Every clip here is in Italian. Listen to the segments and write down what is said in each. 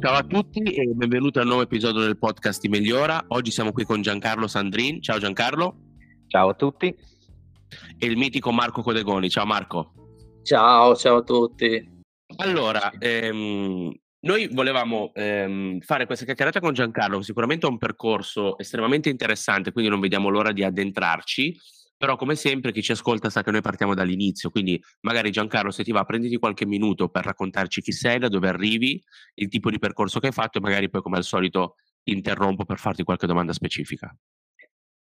Ciao a tutti e benvenuti al nuovo episodio del podcast di Migliora. Oggi siamo qui con Giancarlo Sandrin. Ciao Giancarlo. Ciao a tutti. E il mitico Marco Codegoni. Ciao Marco. Ciao, ciao a tutti. Allora, ehm, noi volevamo ehm, fare questa chiacchierata con Giancarlo, sicuramente ha un percorso estremamente interessante, quindi non vediamo l'ora di addentrarci. Però, come sempre, chi ci ascolta sa che noi partiamo dall'inizio. Quindi, magari Giancarlo, se ti va, prenditi qualche minuto per raccontarci chi sei, da dove arrivi, il tipo di percorso che hai fatto, e magari poi, come al solito, ti interrompo per farti qualche domanda specifica.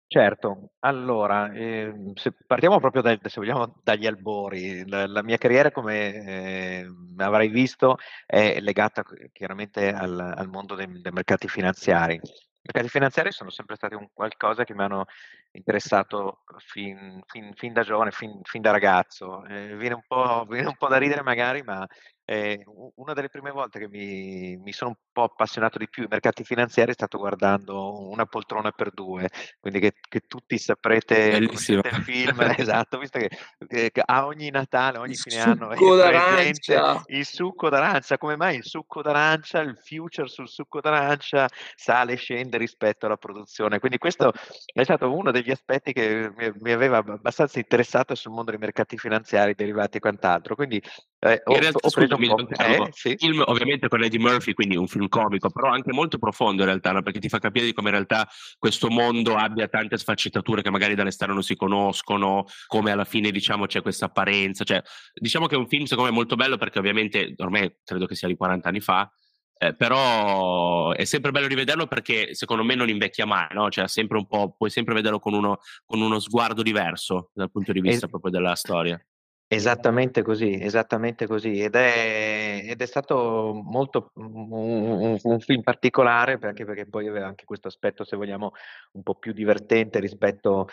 Certo, allora, eh, se partiamo proprio dai, se vogliamo, dagli albori, la, la mia carriera, come eh, avrai visto, è legata chiaramente al, al mondo dei, dei mercati finanziari mercati finanziari sono sempre stati un qualcosa che mi hanno interessato fin, fin, fin da giovane, fin, fin da ragazzo. Eh, viene, un viene, un po', da ridere magari, ma eh, una delle prime volte che mi, mi, sono un po' appassionato di più ai mercati finanziari è stato guardando una poltrona per due, quindi che, che tutti saprete il film, esatto, visto che, che, a ogni Natale, ogni il fine anno è presente il succo d'arancia, come mai il succo d'arancia, il future sul succo d'arancia sale e scende rispetto alla produzione, quindi questo è stato uno degli aspetti che mi, mi aveva abbastanza interessato sul mondo dei mercati finanziari, derivati e quant'altro, quindi eh, ho, in realtà, scusami, eh, sì. film ovviamente con Eddie Murphy, quindi un film comico, però anche molto profondo in realtà, no? perché ti fa capire di come in realtà questo mondo abbia tante sfaccettature che magari dall'esterno non si conoscono, come alla fine diciamo c'è questa apparenza, cioè diciamo che è un film secondo me molto bello perché ovviamente ormai credo che sia di 40 anni fa, eh, però è sempre bello rivederlo perché secondo me non invecchia mai, no? cioè sempre un po', puoi sempre vederlo con uno, con uno sguardo diverso dal punto di vista es- proprio della storia. Esattamente così, esattamente così. Ed è, ed è stato molto un, un, un film particolare perché, perché poi aveva anche questo aspetto, se vogliamo, un po' più divertente rispetto uh,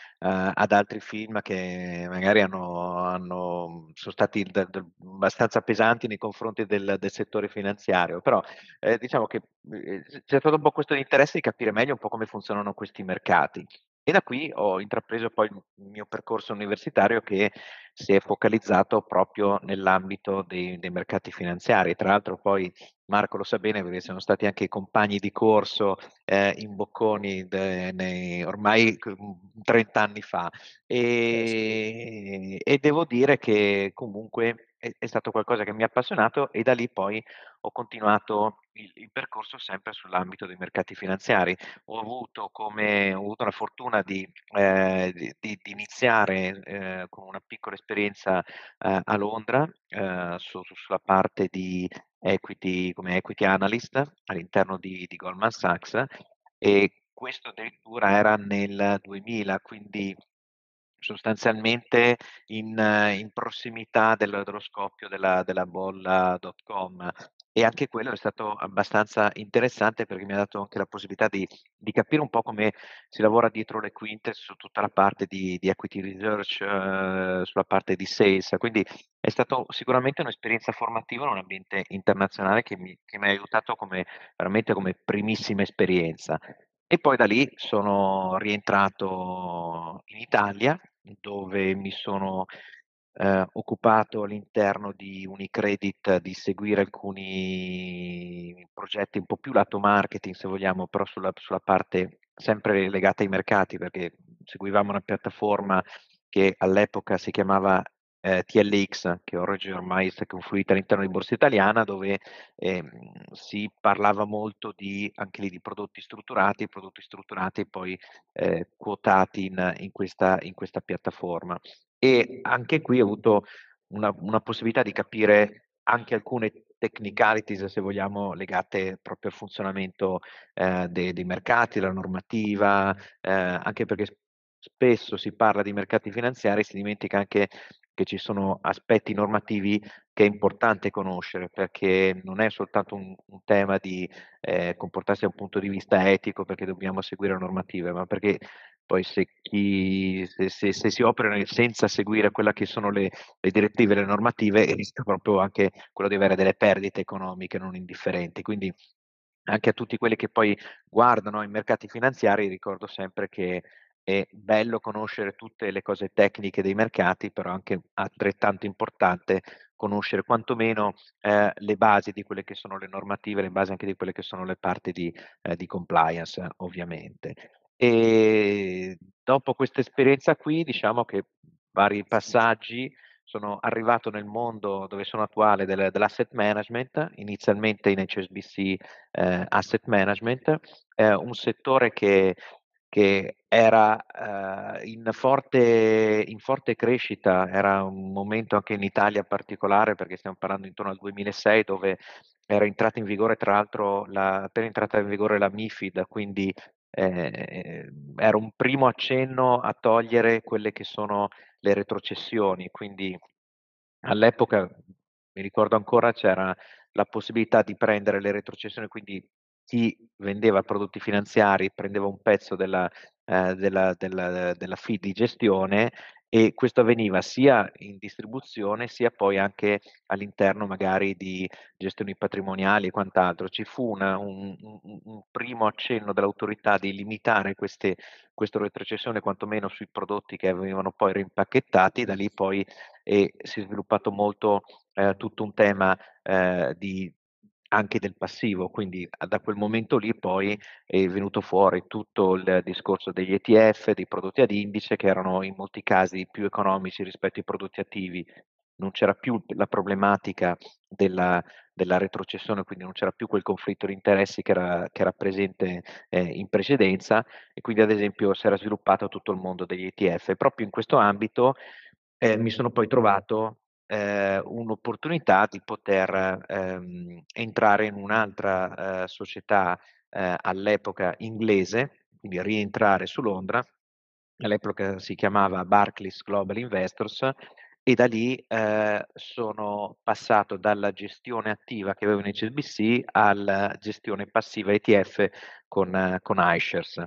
ad altri film che magari hanno, hanno, sono stati d- d- abbastanza pesanti nei confronti del, del settore finanziario. Però eh, diciamo che eh, c'è stato un po' questo interesse di capire meglio un po' come funzionano questi mercati. E da qui ho intrapreso poi il mio percorso universitario che si è focalizzato proprio nell'ambito dei, dei mercati finanziari. Tra l'altro poi Marco lo sa bene perché siamo stati anche compagni di corso eh, in Bocconi de, nei, ormai 30 anni fa e, e devo dire che comunque è, è, stato qualcosa che mi ha appassionato e da lì poi ho continuato il, il percorso sempre sull'ambito dei mercati finanziari. Ho avuto, come, ho avuto la fortuna di, eh, di, di iniziare eh, con una piccola esperienza eh, a Londra eh, su, sulla parte di equity come equity analyst all'interno di Goldman Sachs e questo addirittura era nel 2000, quindi sostanzialmente in, in prossimità del, dello scoppio della, della bolla.com e anche quello è stato abbastanza interessante perché mi ha dato anche la possibilità di, di capire un po' come si lavora dietro le quinte su tutta la parte di, di equity research, eh, sulla parte di sales, quindi è stato sicuramente un'esperienza formativa in un ambiente internazionale che mi, che mi ha aiutato come, veramente come primissima esperienza. E poi da lì sono rientrato in Italia dove mi sono eh, occupato all'interno di Unicredit di seguire alcuni progetti un po' più lato marketing, se vogliamo, però sulla, sulla parte sempre legata ai mercati, perché seguivamo una piattaforma che all'epoca si chiamava eh, TLX, che oggi ormai è confluita all'interno di Borsa Italiana, dove eh, si parlava molto di, anche lì di prodotti strutturati, prodotti strutturati poi eh, quotati in, in, questa, in questa piattaforma. E anche qui ho avuto una, una possibilità di capire anche alcune technicalities, se vogliamo, legate proprio al funzionamento eh, dei, dei, mercati, della normativa, eh, anche perché spesso si parla di mercati finanziari, si dimentica anche che ci sono aspetti normativi che è importante conoscere perché non è soltanto un, un tema di eh, comportarsi da un punto di vista etico perché dobbiamo seguire normative, ma perché poi se, chi, se, se, se si opera senza seguire quelle che sono le, le direttive e le normative rischia proprio anche quello di avere delle perdite economiche non indifferenti. Quindi anche a tutti quelli che poi guardano i mercati finanziari ricordo sempre che è bello conoscere tutte le cose tecniche dei mercati, però anche altrettanto importante conoscere quantomeno eh, le basi di quelle che sono le normative, le basi anche di quelle che sono le parti di, eh, di compliance, ovviamente. E dopo questa esperienza qui, diciamo che vari passaggi sono arrivato nel mondo dove sono attuale del, dell'asset management, inizialmente in HSBC eh, Asset Management, eh, un settore che che era uh, in, forte, in, forte, crescita, era un momento anche in Italia particolare perché stiamo parlando intorno al 2006 dove era entrata in vigore tra l'altro la, appena entrata in vigore la MIFID, quindi eh, era un primo accenno a togliere quelle che sono le retrocessioni, quindi all'epoca mi ricordo ancora c'era la possibilità di prendere le retrocessioni, quindi chi vendeva prodotti finanziari prendeva un pezzo della, eh, della, della, della fee di gestione e questo avveniva sia in distribuzione sia poi anche all'interno magari di gestioni patrimoniali e quant'altro. Ci fu una, un, un, primo accenno dell'autorità di limitare queste, questa retrocessione quantomeno sui prodotti che venivano poi rimpacchettati, da lì poi è, si è sviluppato molto eh, tutto un tema eh, di anche del passivo, quindi da quel momento lì poi è venuto fuori tutto il discorso degli ETF, dei prodotti ad indice che erano in molti casi più economici rispetto ai prodotti attivi, non c'era più la problematica della, della retrocessione, quindi non c'era più quel conflitto di interessi che era, che era presente eh, in precedenza e quindi ad esempio si era sviluppato tutto il mondo degli ETF e proprio in questo ambito eh, mi sono poi trovato eh, un'opportunità di poter ehm, entrare in un'altra eh, società eh, all'epoca inglese, quindi rientrare su Londra, all'epoca si chiamava Barclays Global Investors e da lì eh, sono passato dalla gestione attiva che avevo in HSBC alla gestione passiva ETF con, con iShares.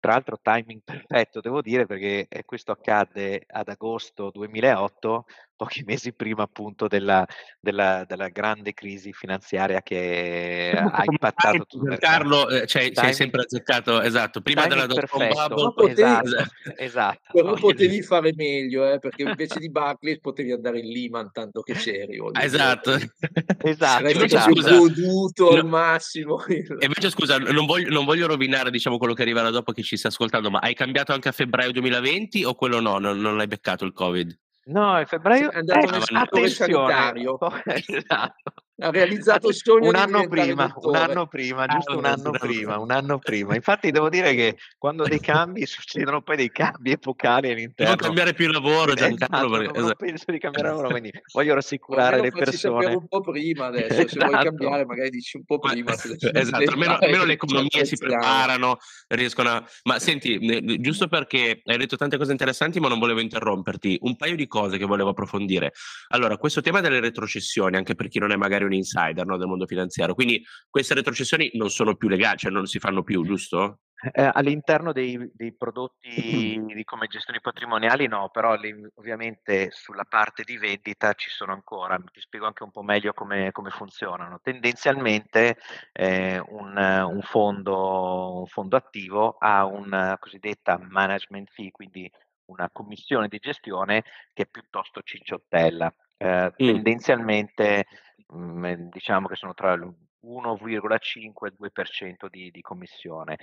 Tra l'altro timing perfetto devo dire perché eh, questo accadde ad agosto 2008, pochi mesi prima appunto della, della, della grande crisi finanziaria che ha impattato tutto il. Carlo, eh, cioè, sei sempre azzeccato, esatto, prima della com bubble. Potevi, esatto, esatto. Però potevi fare meglio, eh, perché invece di Barclays potevi andare in Lehman tanto che c'eri. Esatto. esatto. Invece, esatto. scusa, goduto al massimo. E invece scusa, non voglio, non voglio rovinare diciamo quello che arriverà dopo che ci sta ascoltando, ma hai cambiato anche a febbraio 2020 o quello no? Non, non l'hai beccato il Covid? No, in febbraio è andato eh, nel sanitario. esatto ha realizzato il sogno un anno prima, un anno prima, giusto un anno prima, un anno prima. Infatti devo dire che quando dei cambi succedono poi dei cambi epocali all'interno. Non cambiare più lavoro, Giancarlo. Esatto, perché, esatto. penso di cambiare lavoro, quindi voglio rassicurare le persone. un po' prima adesso, esatto. se vuoi esatto. cambiare magari dici un po' prima. esatto, almeno, almeno le economie si preparano, riescono a... Ma senti, giusto perché hai detto tante cose interessanti ma non volevo interromperti, un paio di cose che volevo approfondire. Allora, questo tema delle retrocessioni, anche per chi non è magari un insider no, del mondo finanziario. Quindi queste retrocessioni non sono più legali, cioè non si fanno più, giusto? Eh, all'interno dei, dei prodotti di come gestioni patrimoniali no, però li, ovviamente sulla parte di vendita ci sono ancora, ti spiego anche un po' meglio come, come funzionano. Tendenzialmente eh, un, un, fondo, un fondo attivo ha una cosiddetta management fee, quindi una commissione di gestione che è piuttosto cicciottella. Eh, mm. Tendenzialmente mh, diciamo che sono tra l'1,5 e il 2% di, di commissione.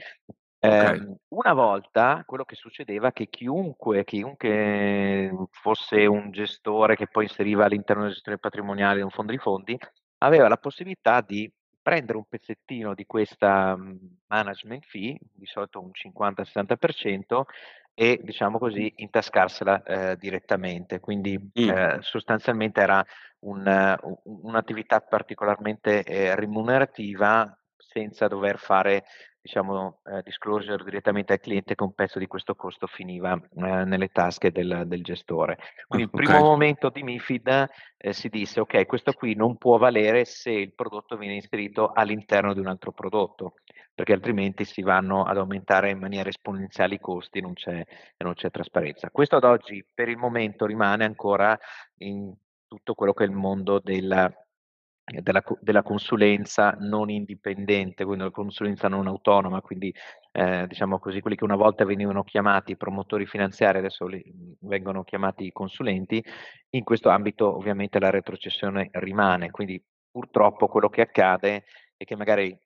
Okay. Eh, una volta quello che succedeva è che chiunque, chiunque fosse un gestore che poi inseriva all'interno della gestione patrimoniale un fondo di fondi aveva la possibilità di prendere un pezzettino di questa mm, management fee, di solito un 50-60%, e diciamo così intascarsela eh, direttamente. Quindi mm. eh, sostanzialmente era un, un'attività particolarmente eh, remunerativa senza dover fare diciamo, eh, disclosure direttamente al cliente che un pezzo di questo costo finiva eh, nelle tasche del, del, gestore. Quindi il primo momento di MIFID eh, si disse ok, questo qui non può valere se il prodotto viene inserito all'interno di un altro prodotto, perché altrimenti si vanno ad aumentare in maniera esponenziale i costi e non c'è, e non c'è trasparenza. Questo ad oggi per il momento rimane ancora in tutto quello che è il mondo del della, della, consulenza non indipendente, quindi la consulenza non autonoma, quindi eh, diciamo così, quelli che una volta venivano chiamati promotori finanziari, adesso li, vengono chiamati consulenti, in questo ambito ovviamente la retrocessione rimane, quindi purtroppo quello che accade è che magari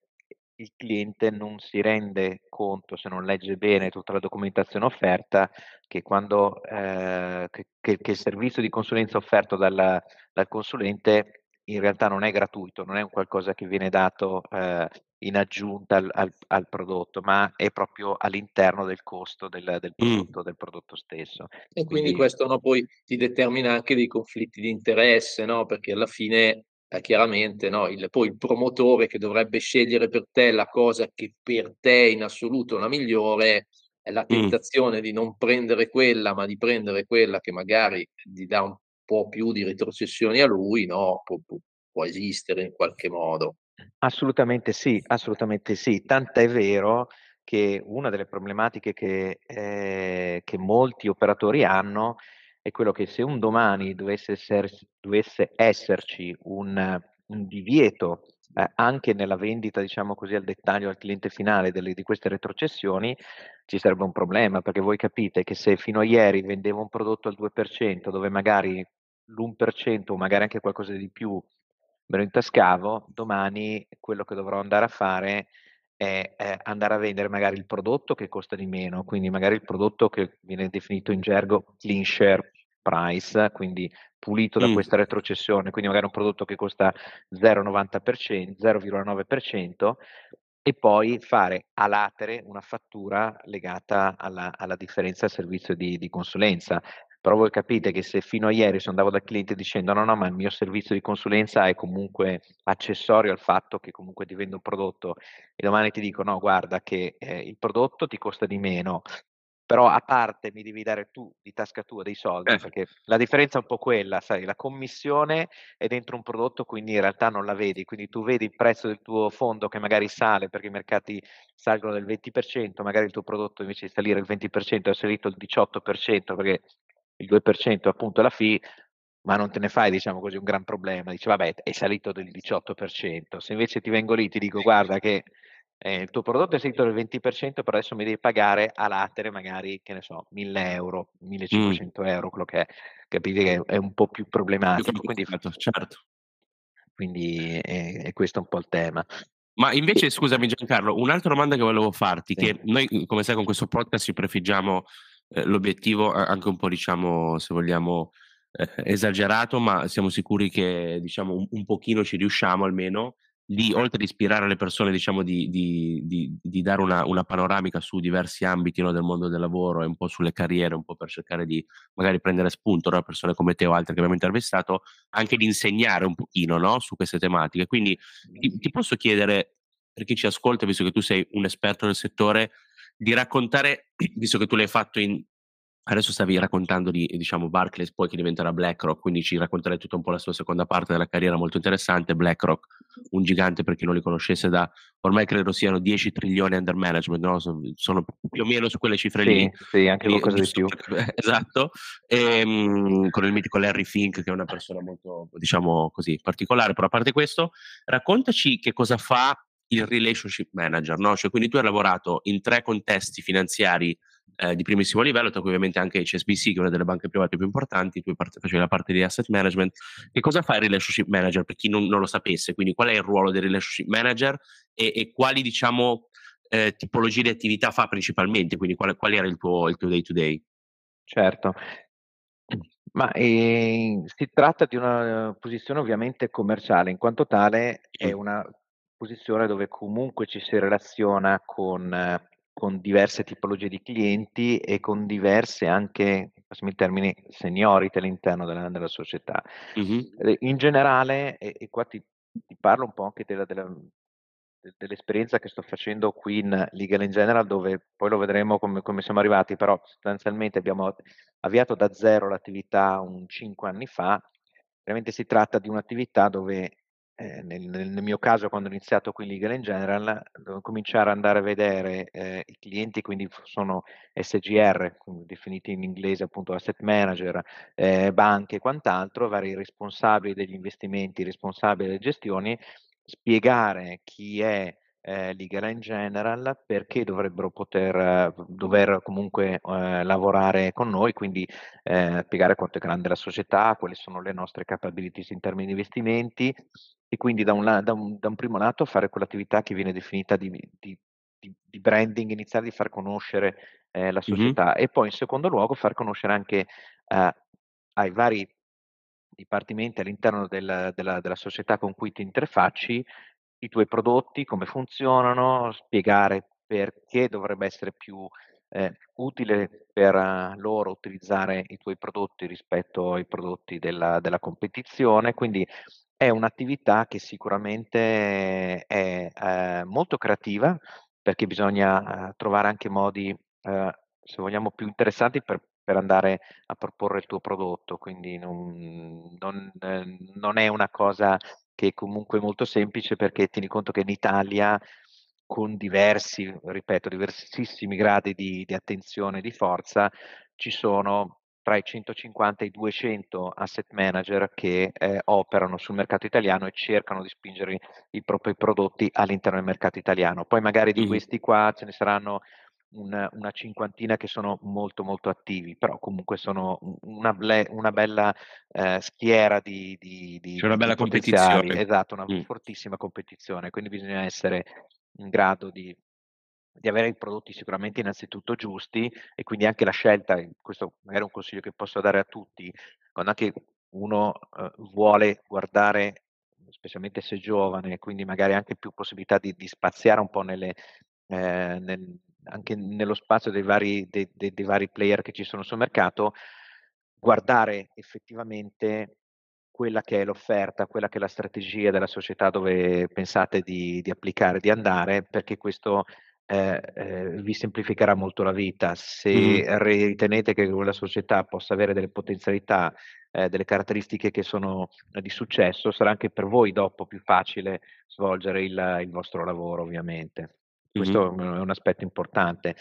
il cliente non si rende conto, se non legge bene tutta la documentazione offerta, che, quando, eh, che, che il servizio di consulenza offerto dal, dal consulente in realtà non è gratuito, non è un qualcosa che viene dato eh, in aggiunta al, al, al, prodotto, ma è proprio all'interno del costo del, del, mm. prodotto, mm. del prodotto, stesso. E quindi, quindi questo no, poi ti determina anche dei conflitti di interesse, no? perché alla fine eh, chiaramente no, il, poi il promotore che dovrebbe scegliere per te la cosa che per te in assoluto è la migliore, è la tentazione mm. di non prendere quella, ma di prendere quella che magari gli dà un po' più di retrocessioni a lui, no? Pu- pu- può esistere in qualche modo. Assolutamente sì, assolutamente sì. Tant'è vero che una delle problematiche che, eh, che molti operatori hanno è quello che se un domani dovesse, esser, dovesse esserci un, un divieto eh, anche nella vendita, diciamo così, al dettaglio al cliente finale delle, di queste retrocessioni, ci sarebbe un problema, perché voi capite che se fino a ieri vendevo un prodotto al 2%, dove magari l'1% o magari anche qualcosa di più me lo intascavo, domani quello che dovrò andare a fare è, è, andare a vendere magari il prodotto che costa di meno, quindi magari il prodotto che viene definito in gergo clean share price, quindi pulito da mm. questa retrocessione, quindi magari un prodotto che costa 0,90%, 0,9% e poi fare a latere una fattura legata alla, alla differenza del servizio di, di consulenza. Però voi capite che se fino a ieri sono andavo dal cliente dicendo no, no, ma il mio servizio di consulenza è comunque accessorio al fatto che comunque ti vendo un prodotto e domani ti dico no, guarda che eh, il prodotto ti costa di meno, però a parte mi devi dare tu di tasca tua dei soldi, eh. perché la differenza è un po' quella, sai, la commissione è dentro un prodotto, quindi in realtà non la vedi, quindi tu vedi il prezzo del tuo fondo che magari sale perché i mercati salgono del 20%, magari il tuo prodotto invece di salire il 20% è salito il 18% perché il 2% appunto alla fee, ma non te ne fai, diciamo così, un gran problema. Dici, vabbè, è salito del 18%. Se invece ti vengo lì e ti dico, guarda che eh, il tuo prodotto è salito del 20%, però adesso mi devi pagare a latere magari, che ne so, 1000 euro, 1500 mm. euro, quello che è. Capite che è un po' più problematico. Quindi, certo. quindi è, è questo un po' il tema. Ma invece, scusami Giancarlo, un'altra domanda che volevo farti, sì. che noi, come sai, con questo podcast ci prefiggiamo eh, l'obiettivo anche un po', diciamo, se vogliamo, eh, esagerato, ma siamo sicuri che, diciamo, un, un pochino ci riusciamo almeno di, oltre ad ispirare le persone, diciamo, di, di, di, di dare una, una, panoramica su diversi ambiti no, del mondo del lavoro e un po' sulle carriere, un po' per cercare di magari prendere spunto da persone come te o altre che abbiamo intervistato, anche di insegnare un pochino no, su queste tematiche. Quindi ti, ti posso chiedere, per chi ci ascolta, visto che tu sei un esperto del settore, di raccontare, visto che tu l'hai fatto in... Adesso stavi raccontando di, diciamo, Barclays, poi che diventerà BlackRock, quindi ci racconterai tutta un po' la sua seconda parte della carriera molto interessante. BlackRock, un gigante per chi non li conoscesse, da ormai credo siano 10 trilioni under management, no? sono, più o meno su quelle cifre sì, lì. Sì, anche qualcosa di più. Esatto, e, um, con il mitico Larry Fink, che è una persona molto, diciamo così, particolare. Però a parte questo, raccontaci che cosa fa il relationship manager, no? Cioè, quindi tu hai lavorato in tre contesti finanziari eh, di primissimo livello, tra cui ovviamente anche HSBC, che è una delle banche private più importanti, tu facevi la parte di asset management. Che cosa fa il relationship manager per chi non, non lo sapesse? Quindi qual è il ruolo del relationship manager e, e quali, diciamo, eh, tipologie di attività fa principalmente? Quindi qual, qual era il tuo, il tuo day to day? Certo, ma eh, si tratta di una posizione ovviamente commerciale, in quanto tale è una posizione dove comunque ci si relaziona con, con diverse tipologie di clienti e con diverse anche, passami il termine, seniority all'interno della, della società. Mm-hmm. In generale, e, e qua ti, ti, parlo un po' anche della, della, dell'esperienza che sto facendo qui in Legal in General, dove poi lo vedremo come, come siamo arrivati, però sostanzialmente abbiamo avviato da zero l'attività un 5 anni fa. Veramente si tratta di un'attività dove eh, nel, nel, mio caso quando ho iniziato qui in Legal in General, devo cominciare ad andare a vedere eh, i clienti, quindi sono SGR, definiti in inglese appunto asset manager, eh, banche e quant'altro, vari responsabili degli investimenti, responsabili delle gestioni, spiegare chi è eh, Legal in General perché dovrebbero poter, dover comunque eh, lavorare con noi, quindi eh, spiegare quanto è grande la società, quali sono le nostre capabilities in termini di investimenti e quindi da un, da un, da un primo lato fare quell'attività che viene definita di, di, di, di branding iniziale, di far conoscere eh, la società mm-hmm. e poi in secondo luogo far conoscere anche eh, ai vari dipartimenti all'interno del, della, della società con cui ti interfacci i tuoi prodotti, come funzionano, spiegare perché dovrebbe essere più eh, utile per uh, loro utilizzare i tuoi prodotti rispetto ai prodotti della, della competizione. Quindi è un'attività che sicuramente è eh, molto creativa perché bisogna eh, trovare anche modi, eh, se vogliamo, più interessanti per, per, andare a proporre il tuo prodotto. Quindi non, non, eh, non è una cosa che è comunque molto semplice perché tieni conto che in Italia con diversi, ripeto, diversissimi gradi di, di attenzione e di forza, ci sono tra i 150 e i 200 asset manager che eh, operano sul mercato italiano e cercano di spingere i propri prodotti all'interno del mercato italiano. Poi magari di questi qua ce ne saranno una, una, cinquantina che sono molto molto attivi, però comunque sono una, ble, una bella eh, schiera di, di, di C'è una bella competizione. Esatto, una mm. fortissima competizione, quindi bisogna essere in grado di, di avere i prodotti sicuramente innanzitutto giusti e quindi anche la scelta, questo magari è un consiglio che posso dare a tutti, quando anche uno eh, vuole guardare, specialmente se giovane, quindi magari anche più possibilità di, di spaziare un po' nelle, eh, nel, anche nello spazio dei vari, dei, dei, dei vari player che ci sono sul mercato, guardare effettivamente quella che è l'offerta, quella che è la strategia della società dove pensate di, di applicare, di andare, perché questo eh, eh, vi semplificherà molto la vita. Se mm. ritenete che quella società possa avere delle potenzialità, eh, delle caratteristiche che sono di successo, sarà anche per voi dopo più facile svolgere il, il vostro lavoro, ovviamente. Questo mm-hmm. è un aspetto importante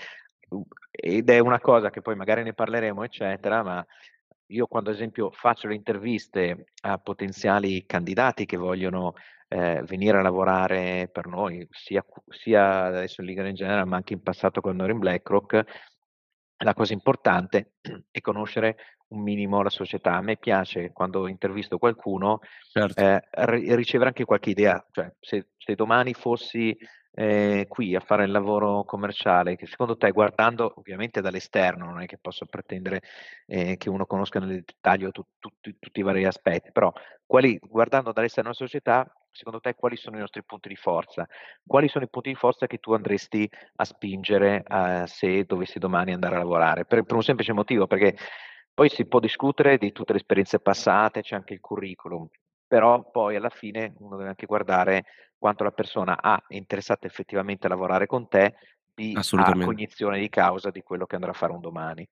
ed è una cosa che poi magari ne parleremo, eccetera, ma io quando ad esempio faccio le interviste a potenziali candidati che vogliono eh, venire a lavorare per noi, sia, sia adesso in Liga in generale, ma anche in passato quando ero in BlackRock, la cosa importante è conoscere un minimo la società. A me piace quando intervisto qualcuno certo. eh, ricevere anche qualche idea, cioè se, se domani fossi eh, qui a fare il lavoro commerciale, che secondo te, guardando ovviamente dall'esterno, non è che posso pretendere eh, che uno conosca nel dettaglio tu, tu, tu, tutti i vari aspetti, però quali, guardando dall'esterno della società, secondo te quali sono i nostri punti di forza? Quali sono i punti di forza che tu andresti a spingere eh, se dovessi domani andare a lavorare? Per, per un semplice motivo, perché poi si può discutere di tutte le esperienze passate, c'è anche il curriculum, però poi alla fine uno deve anche guardare quanto la persona A è interessata effettivamente a lavorare con te, B ha cognizione di causa di quello che andrà a fare un domani.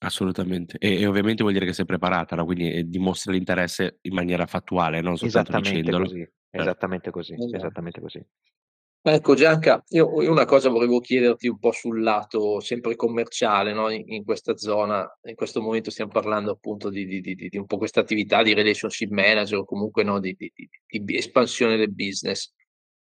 Assolutamente, e, e ovviamente vuol dire che sei preparata, no? quindi eh, dimostra l'interesse in maniera fattuale, non soltanto esattamente dicendolo. Così, certo. esattamente così, esatto. esattamente così. Ecco Gianca, io, una cosa volevo chiederti un po' sul lato sempre commerciale, no? in, in, questa zona, in questo momento stiamo parlando appunto di, di, di, di un po' questa attività di relationship manager o comunque no? di, espansione del business.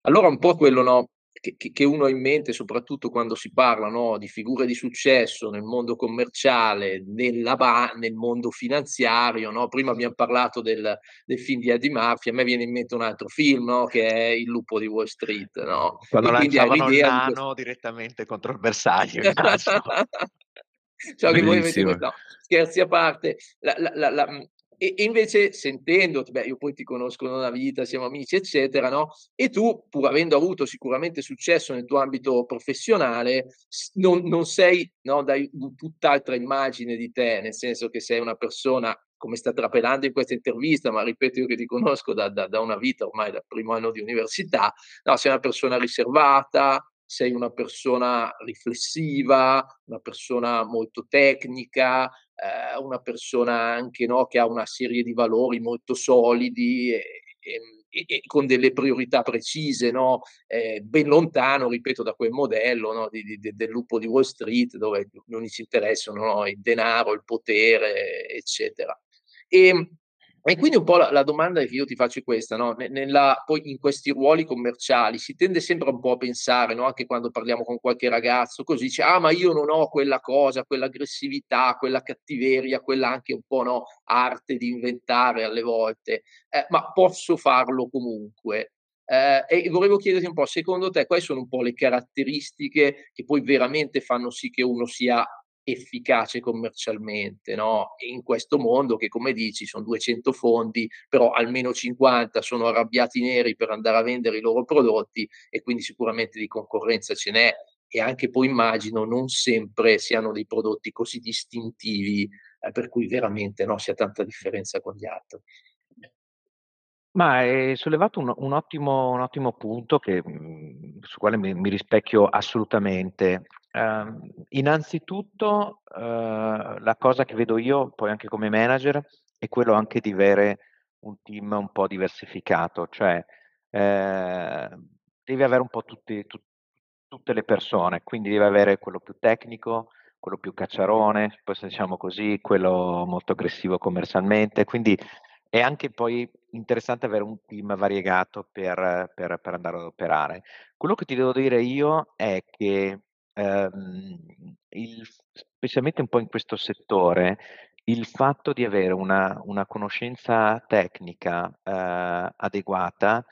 Allora un po' quello no? Che, che, uno ha in mente, soprattutto quando si parla no, di figure di successo nel mondo commerciale, nella ba- nel mondo finanziario. No? Prima abbiamo parlato del, del, film di Eddie Murphy, a me viene in mente un altro film no? che è Il lupo di Wall Street. No? Quando e lanciavano il nano questo... direttamente contro il bersaglio. cioè, che voi avete no, scherzi a parte, la, la, la, e, invece sentendo, beh, io poi ti conosco da una vita, siamo amici, eccetera, no? E tu, pur avendo avuto sicuramente successo nel tuo ambito professionale, non, non sei, no, dai tutt'altra immagine di te, nel senso che sei una persona come sta trapelando in questa intervista, ma ripeto io che ti conosco da, da, da una vita ormai dal primo anno di università, no, sei una persona riservata, sei una persona riflessiva, una persona molto tecnica, eh, una persona anche no, che ha una serie di valori molto solidi e, e, e, e, con delle priorità precise, no? eh, ben lontano, ripeto, da quel modello no? di, di, del lupo di Wall Street dove gli unici interessano no? il denaro, il potere, eccetera. E, e quindi un po' la, la, domanda che io ti faccio è questa, no? Nella, poi in questi ruoli commerciali si tende sempre un po' a pensare, no? anche quando parliamo con qualche ragazzo, così dice, ah ma io non ho quella cosa, quell'aggressività, quella cattiveria, quella anche un po' no, arte di inventare alle volte, eh, ma posso farlo comunque. Eh, e volevo chiederti un po', secondo te, quali sono un po' le caratteristiche che poi veramente fanno sì che uno sia efficace commercialmente, no? In questo mondo che, come dici, sono 200 fondi, però almeno 50 sono arrabbiati neri per andare a vendere i loro prodotti e quindi sicuramente di concorrenza ce n'è e anche poi immagino non sempre siano dei prodotti così distintivi eh, per cui veramente no, sia tanta differenza con gli altri. Ma hai sollevato un, un, ottimo, un ottimo, punto che, mhmm, su quale mi, mi rispecchio assolutamente. Uh, innanzitutto, uh, la cosa che vedo io, poi anche come manager, è quello anche di avere un team un po' diversificato, cioè eh, devi avere un po' tutti, tu, tutte le persone, quindi devi avere quello più tecnico, quello più cacciarone, diciamo così, quello molto aggressivo commercialmente, quindi è anche poi interessante avere un team variegato per, per, per andare ad operare. Quello che ti devo dire io è che ehm, il, specialmente un po' in questo settore, il fatto di avere una, una conoscenza tecnica eh, adeguata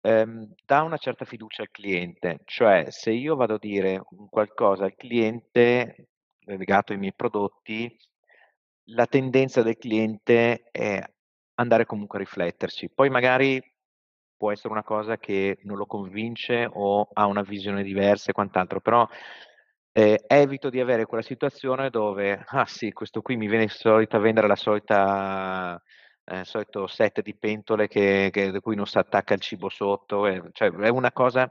ehm, dà una certa fiducia al cliente, cioè se io vado a dire qualcosa al cliente legato ai miei prodotti, la tendenza del cliente è andare comunque a rifletterci. Poi magari può essere una cosa che non lo convince o ha una visione diversa e quant'altro, però eh, evito di avere quella situazione dove, ah sì, questo qui mi viene solito a vendere la solita eh, solito set di pentole che, che, da cui non si attacca il cibo sotto, eh, cioè è una cosa,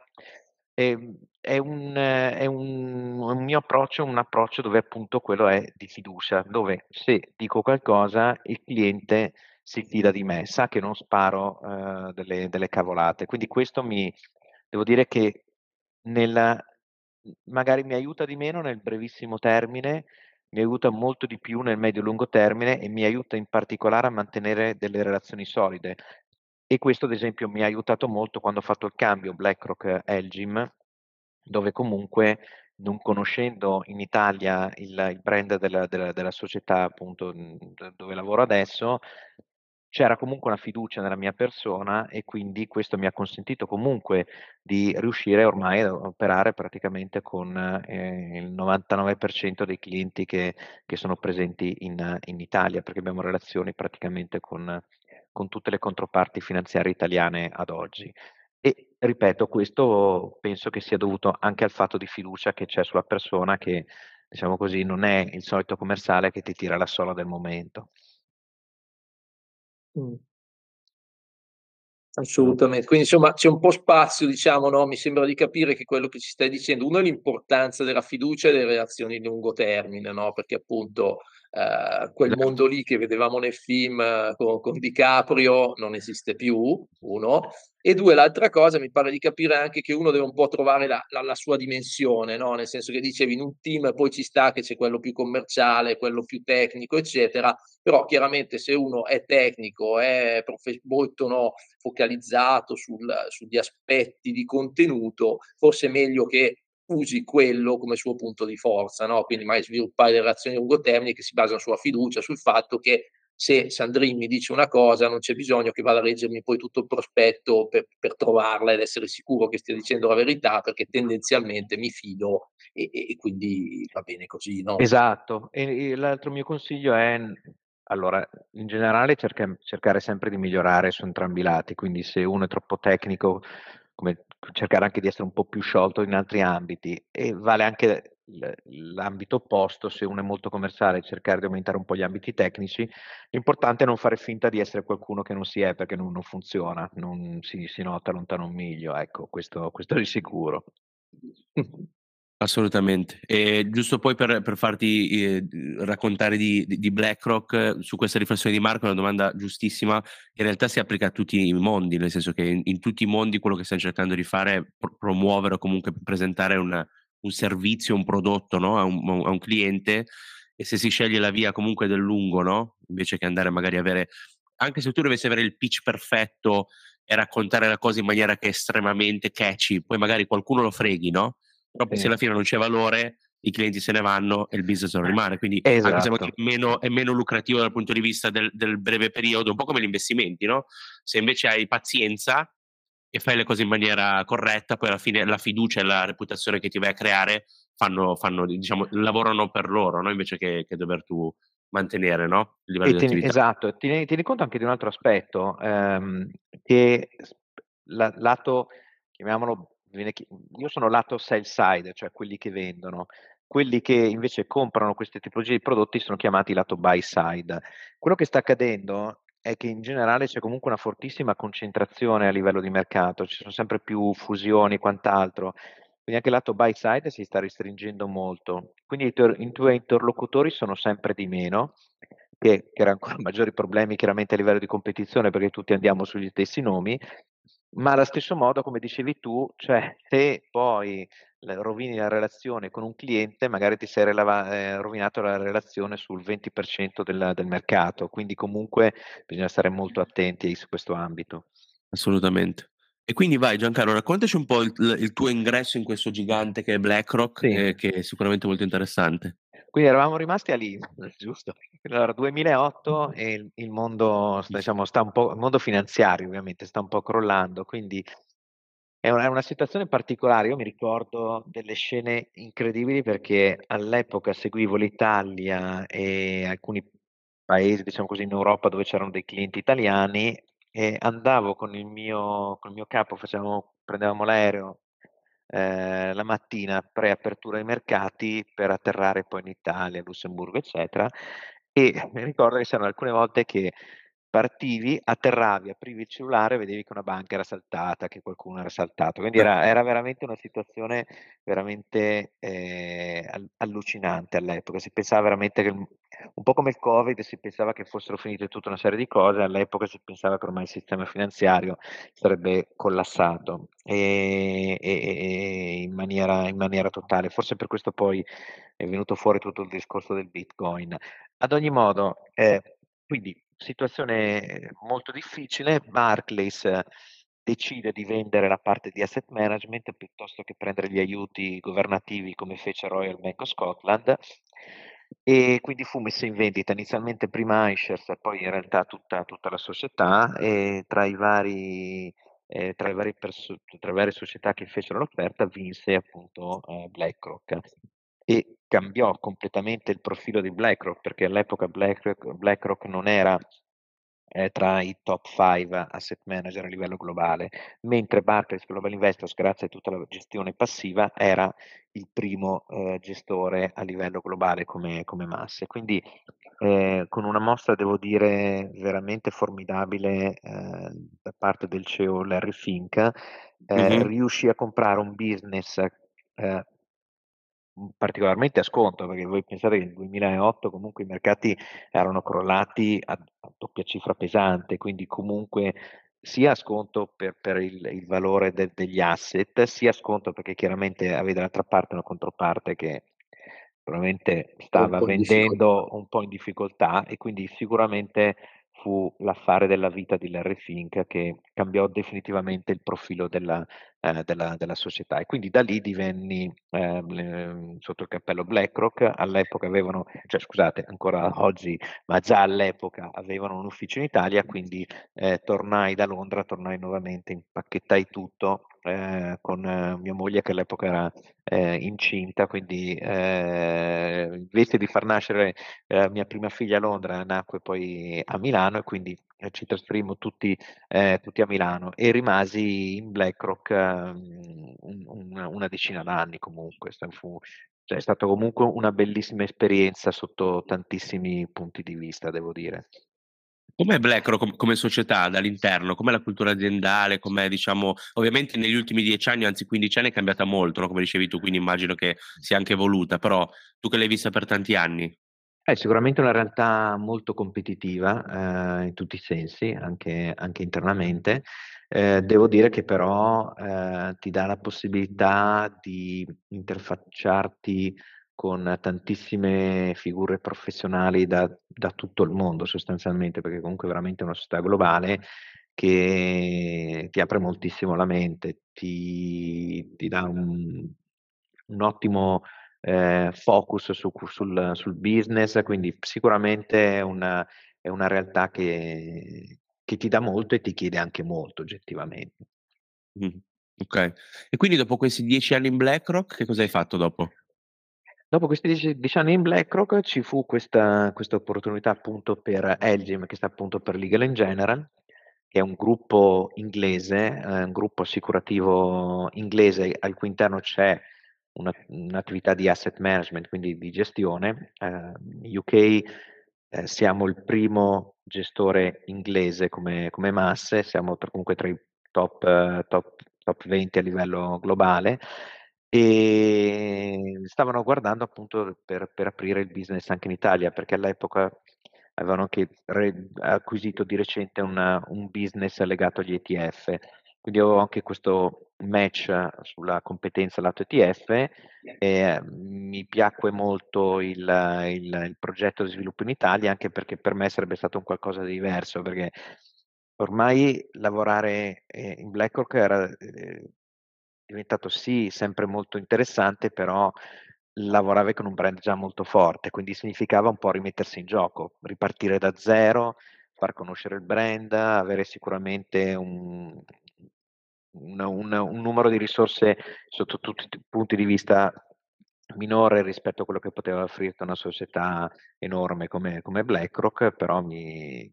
è, è, un, è, un, un, mio approccio, un approccio dove appunto quello è di fiducia, dove se dico qualcosa il cliente si fida di me, sa che non sparo uh, delle, delle, cavolate. Quindi questo mi, devo dire che nella, magari mi aiuta di meno nel brevissimo termine, mi aiuta molto di più nel medio-lungo termine e mi aiuta in particolare a mantenere delle relazioni solide. E questo ad esempio mi ha aiutato molto quando ho fatto il cambio BlackRock-Elgin, dove comunque non conoscendo in Italia il, il brand della, della, della, società appunto dove lavoro adesso, c'era comunque una fiducia nella mia persona e quindi questo mi ha consentito comunque di riuscire ormai a operare praticamente con eh, il 99% dei clienti che, che sono presenti in, in, Italia, perché abbiamo relazioni praticamente con, con tutte le controparti finanziarie italiane ad oggi. E ripeto, questo penso che sia dovuto anche al fatto di fiducia che c'è sulla persona che, diciamo così, non è il solito commerciale che ti tira la sola del momento. Mh. Assolutamente. Quindi insomma c'è un po' spazio, diciamo, no, mi sembra di capire che quello che ci stai dicendo, uno è l'importanza della fiducia e delle relazioni di lungo termine, no, perché appunto, ehm, quel mondo lì che vedevamo nel film eh, con con DiCaprio non esiste più, 1, e 2 l'altra cosa mi pare di capire anche che uno deve un po' trovare la la la sua dimensione, no, nel senso che dicevi in un team poi ci sta che c'è quello più commerciale, quello più tecnico, eccetera, però chiaramente se uno è tecnico, è profe molto, no, focalizzato sul sugli aspetti di contenuto, forse è meglio che usi quello come suo punto di forza, no, quindi magari sviluppare relazioni a lungo termine che si basano sulla fiducia, sul fatto che se Sandrini mi dice una cosa non c'è bisogno che vada a leggermi poi tutto il prospetto per, per trovarla ed essere sicuro che stia dicendo la verità perché tendenzialmente mi fido e, e quindi va bene così. No? Esatto, e, e l'altro mio consiglio è allora, in generale cerca, cercare sempre di migliorare su entrambi i lati, quindi se uno è troppo tecnico, come cercare anche di essere un po' più sciolto in altri ambiti e vale anche l'ambito opposto, se uno è molto commerciale, cercare di aumentare un po' gli ambiti tecnici, l'importante è non fare finta di essere qualcuno che non si è perché non, non funziona, non si, si, nota lontano un miglio, ecco, questo, questo di sicuro. Assolutamente. E giusto poi per, per farti eh, raccontare di, di, BlackRock, su questa riflessione di Marco, una domanda giustissima, in realtà si applica a tutti i mondi, nel senso che in, in tutti i mondi quello che stiamo cercando di fare è pro- promuovere o comunque presentare una, un servizio, un prodotto no? a, un, a, un, cliente e se si sceglie la via comunque del lungo, no? invece che andare magari a avere, anche se tu dovessi avere il pitch perfetto e raccontare la cosa in maniera che è estremamente catchy, poi magari qualcuno lo freghi, no? Però se alla fine non c'è valore, i clienti se ne vanno e il business non rimane. Quindi esatto. anche se è meno, è meno lucrativo dal punto di vista del, del, breve periodo, un po' come gli investimenti, no? Se invece hai pazienza e fai le cose in maniera corretta, poi alla fine la fiducia e la reputazione che ti vai a creare fanno, fanno diciamo, lavorano per loro, no? invece che, che dover tu mantenere no? il livello e di tieni, Esatto, tieni, tieni, conto anche di un altro aspetto, ehm, che la, lato, chiamiamolo io sono lato sell side, cioè quelli che vendono. Quelli che invece comprano queste tipologie di prodotti sono chiamati lato buy side. Quello che sta accadendo è che in generale c'è comunque una fortissima concentrazione a livello di mercato, ci sono sempre più fusioni e quant'altro, quindi anche lato buy side si sta restringendo molto. Quindi i tuoi interlocutori sono sempre di meno, che creano ancora maggiori problemi chiaramente a livello di competizione perché tutti andiamo sugli stessi nomi, ma allo stesso modo, come dicevi tu, cioè se poi rovini la relazione con un cliente, magari ti sei relava- eh, rovinato la relazione sul 20% del, del mercato, quindi comunque bisogna stare molto attenti su questo ambito. Assolutamente. E quindi vai Giancarlo, raccontaci un po' il, il tuo ingresso in questo gigante che è BlackRock, sì. eh, che è sicuramente molto interessante. Quindi eravamo rimasti a lì, giusto? Allora, 2008 e il, il mondo, diciamo, sta un po', il mondo finanziario ovviamente sta un po' crollando, quindi è una, è una situazione particolare. Io mi ricordo delle scene incredibili perché all'epoca seguivo l'Italia e alcuni paesi, diciamo così, in Europa dove c'erano dei clienti italiani e andavo con il mio, con il mio capo, facevamo, prendevamo l'aereo eh, la mattina pre-apertura ai mercati per atterrare poi in Italia, Lussemburgo, eccetera. E mi ricordo che c'erano alcune volte che partivi, atterravi, aprivi il cellulare, vedevi che una banca era saltata, che qualcuno era saltato. Quindi era, era veramente una situazione veramente eh, allucinante all'epoca. Si pensava veramente che, un po' come il Covid, si pensava che fossero finite tutta una serie di cose, all'epoca si pensava che ormai il sistema finanziario sarebbe collassato e, e, e in, maniera, in maniera totale. Forse per questo poi è venuto fuori tutto il discorso del Bitcoin. Ad ogni modo, eh, quindi situazione molto difficile, Barclays decide di vendere la parte di asset management piuttosto che prendere gli aiuti governativi come fece Royal Bank of Scotland e quindi fu messa in vendita. Inizialmente prima iShares e poi in realtà tutta, tutta la società e tra i vari eh, tra, le perso- tra, le varie società che fecero l'offerta vinse appunto eh, BlackRock. E cambiò completamente il profilo di BlackRock perché all'epoca BlackRock, BlackRock non era eh, tra i top 5 asset manager a livello globale, mentre Barclays Global Investors, grazie a tutta la gestione passiva, era il primo eh, gestore a livello globale come, come masse. Quindi eh, con una mossa, devo dire, veramente formidabile eh, da parte del CEO Larry Fink, mm-hmm. riuscì a comprare un business eh, particolarmente a sconto, perché voi pensate che nel 2008 comunque i mercati erano crollati a, a doppia cifra pesante, quindi comunque sia a sconto per, per il, il, valore de, degli asset, sia a sconto perché chiaramente avete dall'altra parte una controparte che probabilmente stava un vendendo un po' in difficoltà e quindi sicuramente fu l'affare della vita di Larry Fink che cambiò definitivamente il profilo della, eh, della, della società. E quindi da lì divenni eh, sotto il cappello BlackRock, all'epoca avevano, cioè scusate, ancora oggi, ma già all'epoca avevano un ufficio in Italia, quindi eh, tornai da Londra, tornai nuovamente, impacchettai tutto eh, con eh, mia moglie che all'epoca era eh, incinta, quindi eh, invece di far nascere la mia prima figlia a Londra, nacque poi a Milano e quindi eh, ci trasferimmo tutti, eh, tutti, a Milano e rimasi in BlackRock um, un, una decina d'anni comunque. Fu, cioè, è stata comunque una bellissima esperienza sotto tantissimi punti di vista, devo dire. Com'è BlackRock come società dall'interno? Com'è la cultura aziendale? Com'è, diciamo, ovviamente negli ultimi dieci anni, anzi 15 anni è cambiata molto, no? come dicevi tu, quindi immagino che sia anche evoluta, però tu che l'hai vista per tanti anni. È sicuramente una realtà molto competitiva eh, in tutti i sensi, anche, anche internamente. Eh, devo dire che però eh, ti dà la possibilità di interfacciarti con tantissime figure professionali da, da, tutto il mondo sostanzialmente, perché comunque è veramente una società globale che ti apre moltissimo la mente, ti, ti dà un, un ottimo eh, focus su, sul, sul, business, quindi sicuramente è una, è una realtà che, che, ti dà molto e ti chiede anche molto oggettivamente. Mm, ok, e quindi dopo questi dieci anni in BlackRock, che cosa hai fatto dopo? Dopo questi dieci anni in BlackRock ci fu questa, questa opportunità appunto per Elgin, che sta appunto per Legal in General, che è un gruppo inglese, eh, un gruppo assicurativo inglese al cui interno c'è una, un'attività di asset management, quindi di gestione. Eh, UK eh, siamo il primo gestore inglese come, come masse, siamo tra, comunque tra i top, top, top 20 a livello globale e stavano guardando appunto per, per aprire il business anche in Italia, perché all'epoca avevano anche re- acquisito di recente una, un business legato agli ETF. Quindi avevo anche questo match sulla competenza lato ETF e mi piacque molto il, il, il, progetto di sviluppo in Italia anche perché per me sarebbe stato un qualcosa di diverso perché ormai lavorare eh, in BlackRock era eh, diventato sì sempre molto interessante, però lavoravi con un brand già molto forte, quindi significava un po' rimettersi in gioco, ripartire da zero, far conoscere il brand, avere sicuramente un, un, un, un numero di risorse sotto tutti i punti di vista minore rispetto a quello che poteva offrire una società enorme come, come BlackRock, però mi,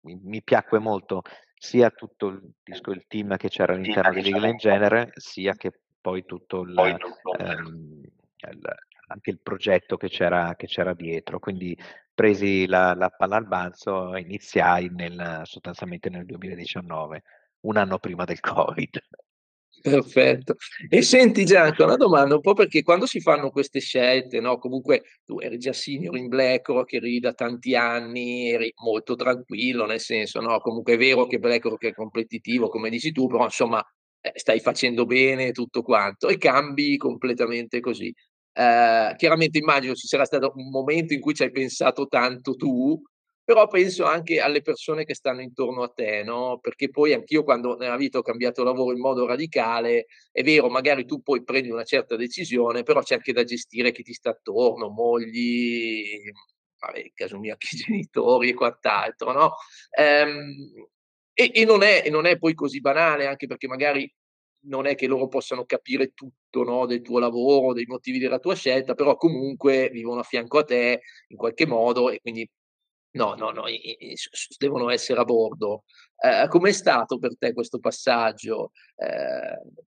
mi, mi piacque molto sia tutto il, disco, il team che c'era all'interno di Legal in genere, sia che poi tutto il, ehm, il, anche il progetto che c'era, che c'era dietro. Quindi presi la, la palla al balzo e iniziai nel, sostanzialmente nel 2019, un anno prima del Covid. Perfetto. E senti Gianco, una domanda un po' perché quando si fanno queste scelte, no? Comunque tu eri già senior in BlackRock, eri da tanti anni, eri molto tranquillo, nel senso, no? Comunque è vero che BlackRock è competitivo, come dici tu, però insomma eh, stai facendo bene tutto quanto e cambi completamente così. Eh, chiaramente immagino ci sarà stato un momento in cui ci hai pensato tanto tu, però penso anche alle persone che stanno intorno a te, no? Perché poi anch'io quando nella vita ho cambiato lavoro in modo radicale, è vero, magari tu poi prendi una certa decisione, però c'è anche da gestire chi ti sta attorno, mogli, vabbè, caso mio anche i genitori e quant'altro, no? Ehm, e, e, non è, non è poi così banale, anche perché magari non è che loro possano capire tutto no, del tuo lavoro, dei motivi della tua scelta, però comunque vivono a fianco a te in qualche modo e quindi No, no, no, i, i, devono essere a bordo. Eh, com'è stato per te questo passaggio? Eh...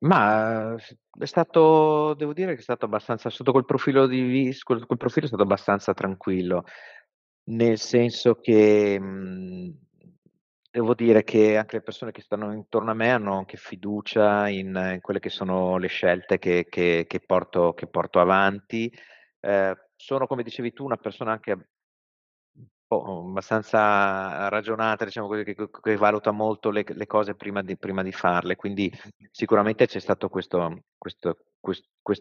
Ma è stato, devo dire che è stato abbastanza, sotto quel profilo di quel, quel profilo è stato abbastanza tranquillo, nel senso che mh, devo dire che anche le persone che stanno intorno a me hanno anche fiducia in, in quelle che sono le scelte che, che, che, porto, che porto, avanti. Eh, sono, come dicevi tu, una persona anche abbastanza ragionata, diciamo così, che, che valuta molto le, le cose prima di, prima di, farle, quindi sicuramente c'è stata questa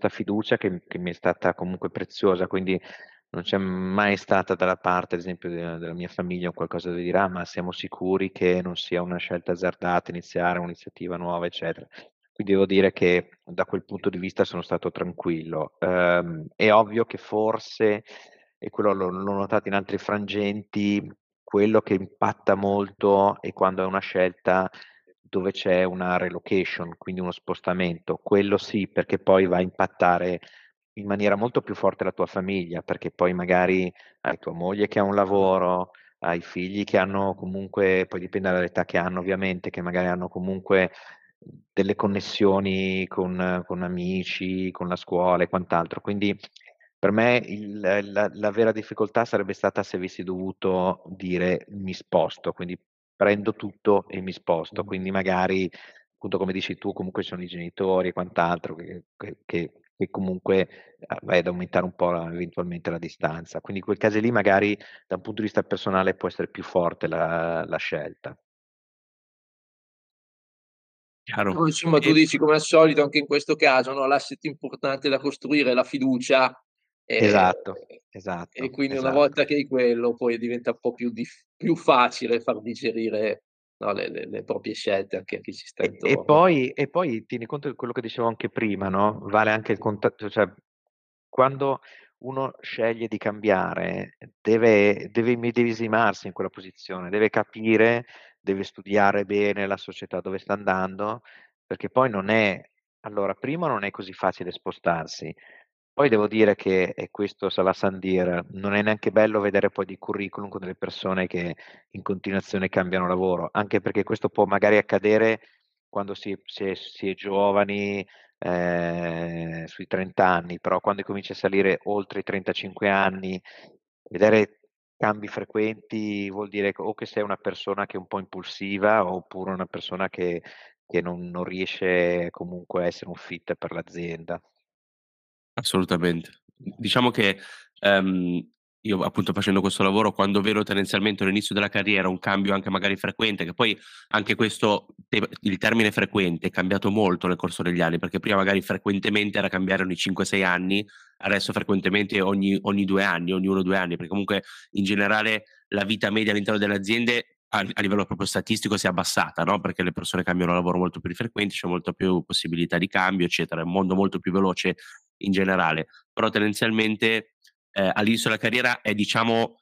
fiducia che, che, mi è stata comunque preziosa, quindi non c'è mai stata dalla parte, ad esempio, della, della mia famiglia qualcosa da dire, ah, ma siamo sicuri che non sia una scelta azzardata iniziare un'iniziativa nuova, eccetera. Quindi devo dire che da quel punto di vista sono stato tranquillo. Um, è ovvio che forse e quello l'ho, l'ho notato in altri frangenti, quello che impatta molto è quando è una scelta dove c'è una relocation, quindi uno spostamento, quello sì, perché poi va a impattare in maniera molto più forte la tua famiglia, perché poi magari hai tua moglie che ha un lavoro, hai figli che hanno comunque, poi dipende dall'età che hanno ovviamente, che magari hanno comunque delle connessioni con, con amici, con la scuola e quant'altro. Quindi Per me il la la vera difficoltà sarebbe stata se avessi dovuto dire: "Mi sposto", quindi prendo tutto e mi sposto. Quindi magari, appunto come dici tu, comunque ci sono i genitori e quant'altro che che che che comunque, uhm, vai ad aumentare un po' la eventualmente la distanza. Quindi in quei casi lì magari da un punto di vista personale può essere più forte la la scelta. Chiaro. No, insomma tu dici come al solito anche in questo caso, no, l'asset importante da costruire è la fiducia, Esatto, e esatto, quindi una esatto. volta che hai quello poi diventa un po' più dif più facile far digerire, no, le le le proprie scelte anche a chi ci sta E e intorno. poi e poi tieni conto di quello che dicevo anche prima, no, vale anche il contatto cioè quando uno sceglie di cambiare deve deve immedesimarsi in quella posizione, deve capire, deve studiare bene la società dove sta andando, perché poi non è allora primo non è così facile spostarsi, poi devo dire che, e questo sans dire, non è neanche bello vedere poi dei curriculum con delle persone che in continuazione cambiano lavoro, anche perché questo può magari accadere quando si si è si è giovani, ehm, sui 30 anni, però quando cominci a salire oltre i 35 anni, vedere cambi frequenti vuol dire o che sei una persona che è un po' impulsiva, oppure una persona che che non non riesce comunque a essere un fit per l'azienda. Assolutamente. Diciamo che, ehm, io appunto facendo questo lavoro, quando vedo tendenzialmente all'inizio della carriera un cambio anche magari frequente, che poi anche questo te il termine frequente è cambiato molto nel corso degli anni, perché prima magari frequentemente era cambiare ogni 5, 6 anni, adesso frequentemente ogni ogni 2 anni, ogni 1, 2 anni, perché comunque in generale la vita media all'interno delle aziende a a livello proprio statistico si è abbassata, no, perché le persone cambiano lavoro molto più di frequente, c'è molta più possibilità di cambio, eccetera. È un mondo molto più veloce in generale, però tendenzialmente, ehm, all'inizio della carriera è diciamo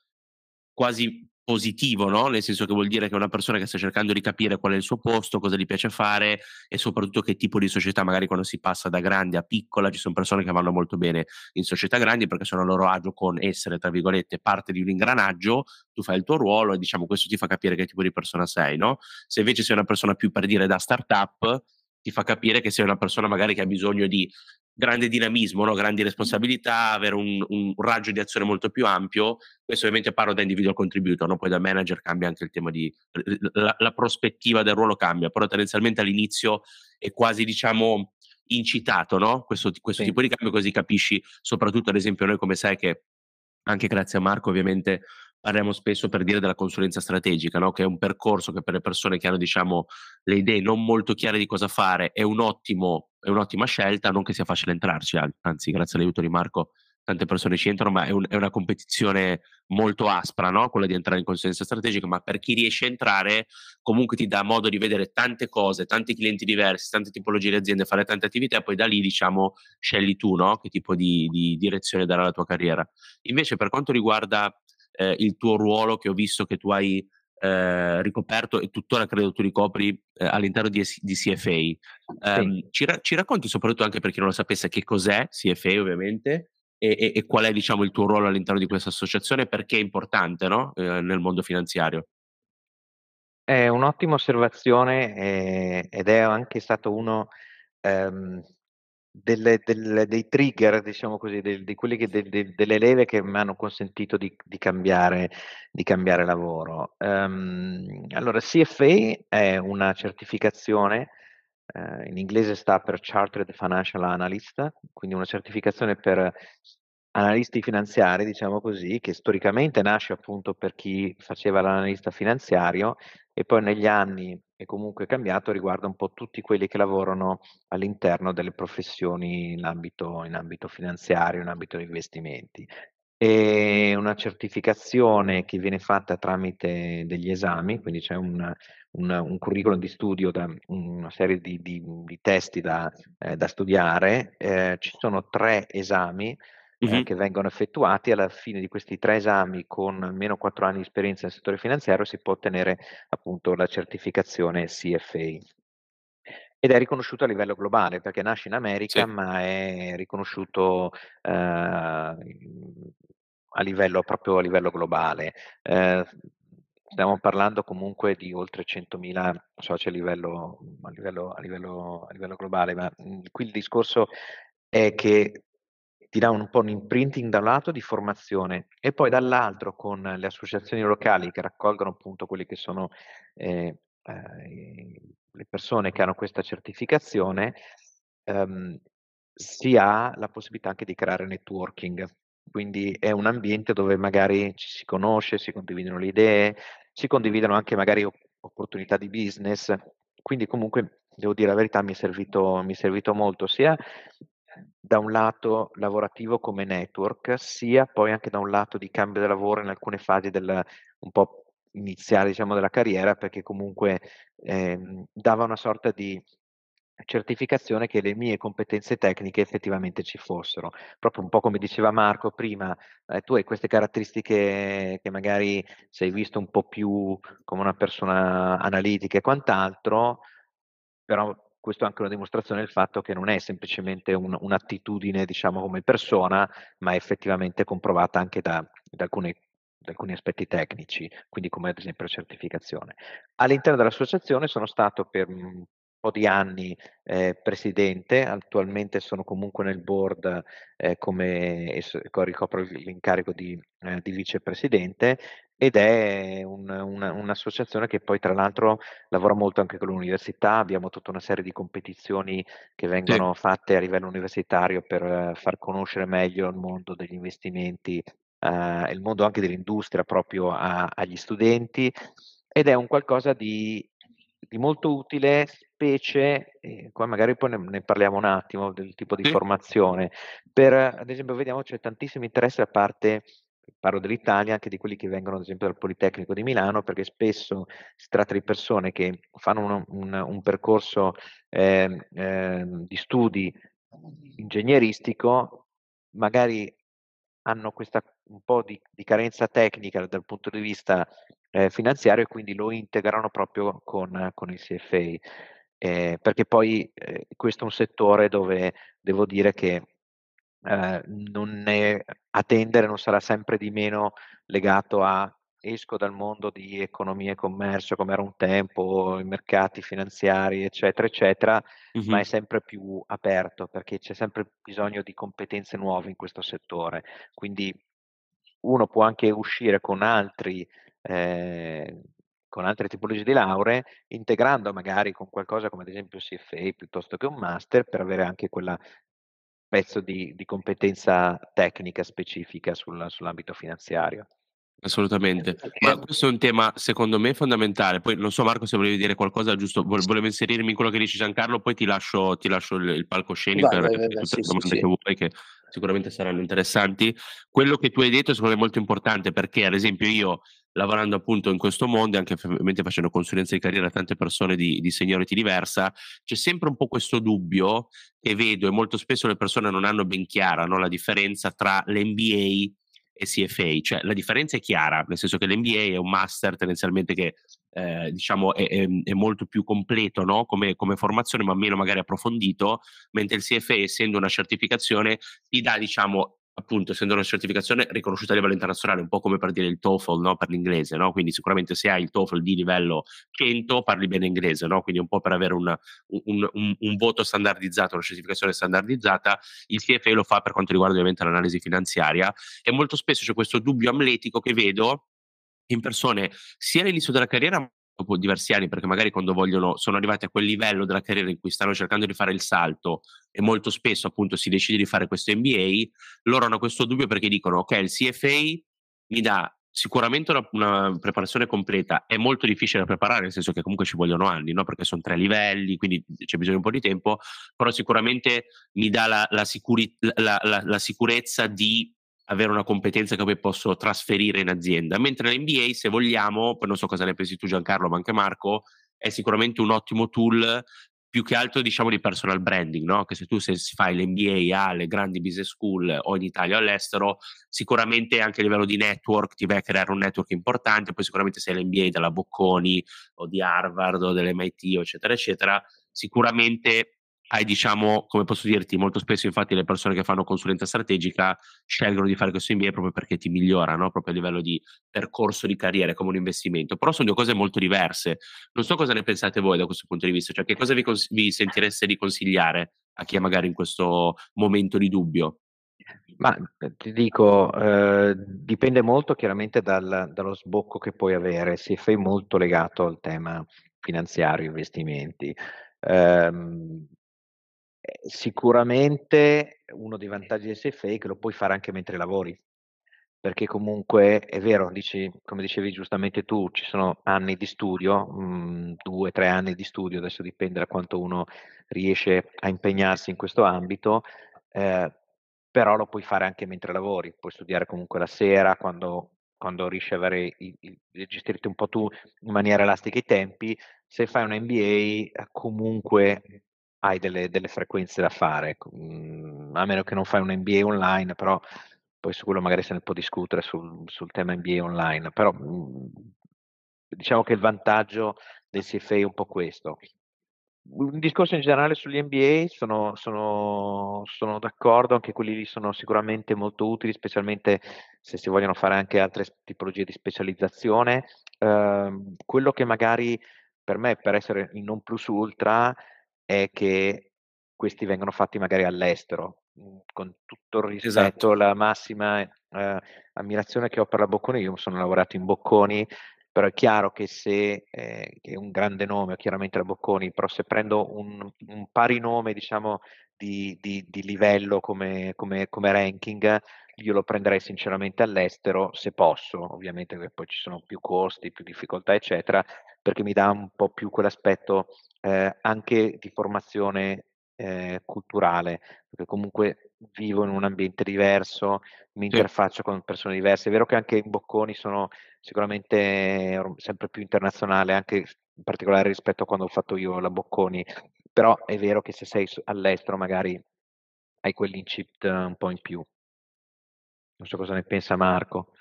quasi positivo, no, nel senso che vuol dire che è una persona che sta cercando di capire qual è il suo posto, cosa gli piace fare e soprattutto che tipo di società, magari quando si passa da grande a piccola, ci son persone che vanno molto bene in società grandi perché sono a loro agio con essere, tra virgolette, "parte di un ingranaggio", tu fai il tuo ruolo e diciamo questo ti fa capire che tipo di persona sei, no, se invece sei una persona più per dire da startup, ti fa capire che sei una persona magari che ha bisogno di grande dinamismo, no, grandi responsabilità, avere un un raggio di azione molto più ampio. Questo ovviamente parlo da individual contributor, no, poi da manager cambia anche il tema di la la prospettiva del ruolo cambia, però tendenzialmente all'inizio è quasi diciamo incitato, no, questo questo Sì. tipo di cambio, così capisci soprattutto ad esempio noi come sai che anche grazie a Marco ovviamente parliamo spesso per dire della consulenza strategica, no, che è un percorso che per le persone che hanno diciamo le idee non molto chiare di cosa fare è un ottimo è un'ottima scelta, non che sia facile entrarci, an anzi grazie all'aiuto di Marco tante persone ci entrano, ma è un è una competizione molto aspra, no, quella di entrare in consulenza strategica, ma per chi riesce a entrare comunque ti dà modo di vedere tante cose, tanti clienti diversi, tante tipologie di aziende, fare tante attività e poi da lì diciamo scegli tu, no, che tipo di di direzione dare alla tua carriera. Invece per quanto riguarda, ehm, il tuo ruolo che ho visto che tu hai, ehm, ricoperto e tuttora credo tu ricopri, ehm, all'interno di di CFA, Sì. ehm, ci ra ci racconti soprattutto anche per chi non lo sapesse che cos'è CFA ovviamente e e e qual è diciamo il tuo ruolo all'interno di questa associazione e perché è importante, no, ehm, nel mondo finanziario? È un'ottima osservazione, ehm, ed è anche stato uno, ehm, delle del dei trigger, diciamo così, del di quelli che de de delle leve che m'hanno consentito di di cambiare di cambiare lavoro. Ehm, allora CFA è una certificazione, ehm, in inglese sta per Chartered Financial Analyst, quindi una certificazione per analisti finanziari, diciamo così, che storicamente nasce appunto per chi faceva l'analista finanziario e poi negli anni è comunque cambiato, riguarda un po' tutti quelli che lavorano all'interno delle professioni in ambito in ambito finanziario, in ambito di investimenti. È una certificazione che viene fatta tramite degli esami, quindi c'è un un un curriculum di studio da una serie di di di testi da ehm, da studiare. Ehm, ci sono 3 esami, ehm, Mh-mh. che vengono effettuati. Alla fine di questi 3 esami, con almeno 4 anni di esperienza nel settore finanziario, si può ottenere appunto la certificazione CFA. Ed è riconosciuto a livello globale, perché nasce in America, Sì. ma è riconosciuto, ehm, a livello proprio a livello globale. Ehm, stiamo parlando comunque di oltre 100.000 soci a livello a livello a livello a livello globale, ma, mhmm, qui il discorso è che ti dà un po' un imprinting da un lato di formazione e poi dall'altro con le associazioni locali che raccolgono appunto quelli che sono eh, eh, le persone che hanno questa certificazione, ehm, si ha la possibilità anche di creare networking. Quindi è un ambiente dove magari ci si conosce, si condividono le idee, si condividono anche magari opportunità di business. Quindi comunque, devo dire la verità, mi è servito, mi è servito molto sia da un lato lavorativo come network, sia poi anche da un lato di cambio di lavoro in alcune fasi del, un po' iniziali diciamo, della carriera, perché comunque eh, dava una sorta di certificazione che le mie competenze tecniche effettivamente ci fossero. Proprio un po' come diceva Marco prima, eh, tu hai queste caratteristiche che magari sei visto un po' più come una persona analitica e quant'altro, però questo è anche una dimostrazione del fatto che non è semplicemente un, un'attitudine, diciamo, come persona, ma è effettivamente comprovata anche da, da, alcune, da alcuni aspetti tecnici, quindi come ad esempio la certificazione. All'interno dell'associazione sono stato per un po' di anni eh, presidente, attualmente sono comunque nel board eh, come ricopro l'incarico di, eh, di vicepresidente ed è un, una, un'associazione che poi tra l'altro lavora molto anche con l'università, abbiamo tutta una serie di competizioni che vengono sì. fatte a livello universitario per far conoscere meglio il mondo degli investimenti uh, e il mondo anche dell'industria proprio a, agli studenti ed è un qualcosa di, di molto utile, specie, eh, qua magari poi ne, ne, parliamo un attimo del tipo di sì. formazione, per ad esempio vediamo c'è tantissimo interesse da parte parlo dell'Italia, anche di quelli che vengono ad esempio dal Politecnico di Milano, perché spesso si tratta di persone che fanno un, un, un percorso eh, eh, di studi ingegneristico, magari hanno questa un po' di, di carenza tecnica dal punto di vista eh, finanziario e quindi lo integrano proprio con, con il CFA. Eh, perché poi eh, questo è un settore dove devo dire che eh, non è, a tendere non sarà sempre di meno legato a esco dal mondo di economia e commercio come era un tempo, i mercati finanziari, eccetera, eccetera, mm-hmm. ma è sempre più aperto perché c'è sempre bisogno di competenze nuove in questo settore. Quindi uno può anche uscire con altri. Eh, con altre tipologie di lauree, integrando magari con qualcosa come ad esempio CFA piuttosto che un master per avere anche quella pezzo di, di competenza tecnica specifica sul, sull'ambito finanziario. Assolutamente, ma questo è un tema secondo me fondamentale. Poi non so Marco se volevi dire qualcosa, giusto, volevo inserirmi in quello che dice Giancarlo, poi ti lascio, ti lascio il, il palcoscenico per tutte le sì, domande sì, che vuoi che sicuramente saranno interessanti. Quello che tu hai detto secondo me è molto importante perché ad esempio io lavorando appunto in questo mondo e anche ovviamente facendo consulenza di carriera a tante persone di, di seniority diversa, c'è sempre un po' questo dubbio che vedo e molto spesso le persone non hanno ben chiara no, la differenza tra l'MBA CFA, cioè la differenza è chiara, nel senso che l'MBA è un master tendenzialmente che eh, diciamo è, è, è, molto più completo no? come, come, formazione, ma meno magari approfondito, mentre il CFA, essendo una certificazione, ti dà diciamo appunto essendo una certificazione riconosciuta a livello internazionale, un po' come per dire il TOEFL no? per l'inglese, no? quindi sicuramente se hai il TOEFL di livello 100 parli bene inglese, no? quindi un po' per avere una, un, un, un, voto standardizzato, una certificazione standardizzata, il CFA lo fa per quanto riguarda ovviamente l'analisi finanziaria e molto spesso c'è questo dubbio amletico che vedo in persone sia all'inizio della carriera dopo diversi anni, perché magari quando vogliono, sono arrivati a quel livello della carriera in cui stanno cercando di fare il salto e molto spesso appunto si decide di fare questo MBA, loro hanno questo dubbio perché dicono ok, il CFA mi dà sicuramente una, una, preparazione completa, è molto difficile da preparare, nel senso che comunque ci vogliono anni, no? perché sono tre livelli, quindi c'è bisogno di un po' di tempo, però sicuramente mi dà la, la, sicuri- la, la sicurezza di avere una competenza che poi posso trasferire in azienda. Mentre l'MBA, se vogliamo, poi non so cosa ne pensi tu Giancarlo, ma anche Marco, è sicuramente un ottimo tool più che altro diciamo di personal branding, no? che se tu se fai l'MBA alle grandi business school o in Italia o all'estero, sicuramente anche a livello di network ti vai a creare un network importante, poi sicuramente se l'MBA della Bocconi o di Harvard o dell'MIT eccetera eccetera, sicuramente hai diciamo, come posso dirti, molto spesso infatti le persone che fanno consulenza strategica scelgono di fare questo MBA proprio perché ti migliorano proprio a livello di percorso di carriera come un investimento, però sono due cose molto diverse. Non so cosa ne pensate voi da questo punto di vista, cioè che cosa vi, cons- vi sentireste di consigliare a chi è magari in questo momento di dubbio? Ma eh, ti dico, eh, dipende molto chiaramente dal, dallo sbocco che puoi avere, si è molto legato al tema finanziario, investimenti. Um, sicuramente uno dei vantaggi del CFA è che lo puoi fare anche mentre lavori, perché comunque è vero, dici, come dicevi giustamente tu, ci sono anni di studio, mh, mhmm, due, tre anni di studio, adesso dipende da quanto uno riesce a impegnarsi in questo ambito, eh, però lo puoi fare anche mentre lavori, puoi studiare comunque la sera, quando, quando riesci a avere i, i, gestirti un po' tu in maniera elastica i tempi, se fai un MBA comunque hai delle, delle frequenze da fare, mh, a meno che non fai un MBA online, però poi su quello magari se ne può discutere sul, sul tema NBA online, però mh, diciamo che il vantaggio del CFA è un po' questo. Un discorso in generale sugli NBA sono, sono, sono d'accordo, anche quelli lì sono sicuramente molto utili, specialmente se si vogliono fare anche altre tipologie di specializzazione. Eh, quello che magari per me, per essere il non plus ultra, è che questi vengono fatti magari all'estero, Mhmm, con tutto il rispetto, esatto. la massima eh, ammirazione che ho per la Bocconi, io sono lavorato in Bocconi, però è chiaro che se eh, che è un grande nome, chiaramente la Bocconi, però se prendo un, un pari nome, diciamo, di, di, di livello come, come, come, ranking, io lo prenderei sinceramente all'estero, se posso, ovviamente poi ci sono più costi, più difficoltà, eccetera, perché mi dà un po' più quell'aspetto eh, anche di formazione eh, culturale, perché comunque vivo in un ambiente diverso, mi interfaccio con persone diverse. È vero che anche in Bocconi sono sicuramente sempre più internazionale, anche in particolare rispetto a quando ho fatto io la Bocconi, però è vero che se sei all'estero magari hai quell'incipit un po' in più. Non so cosa ne pensa Marco.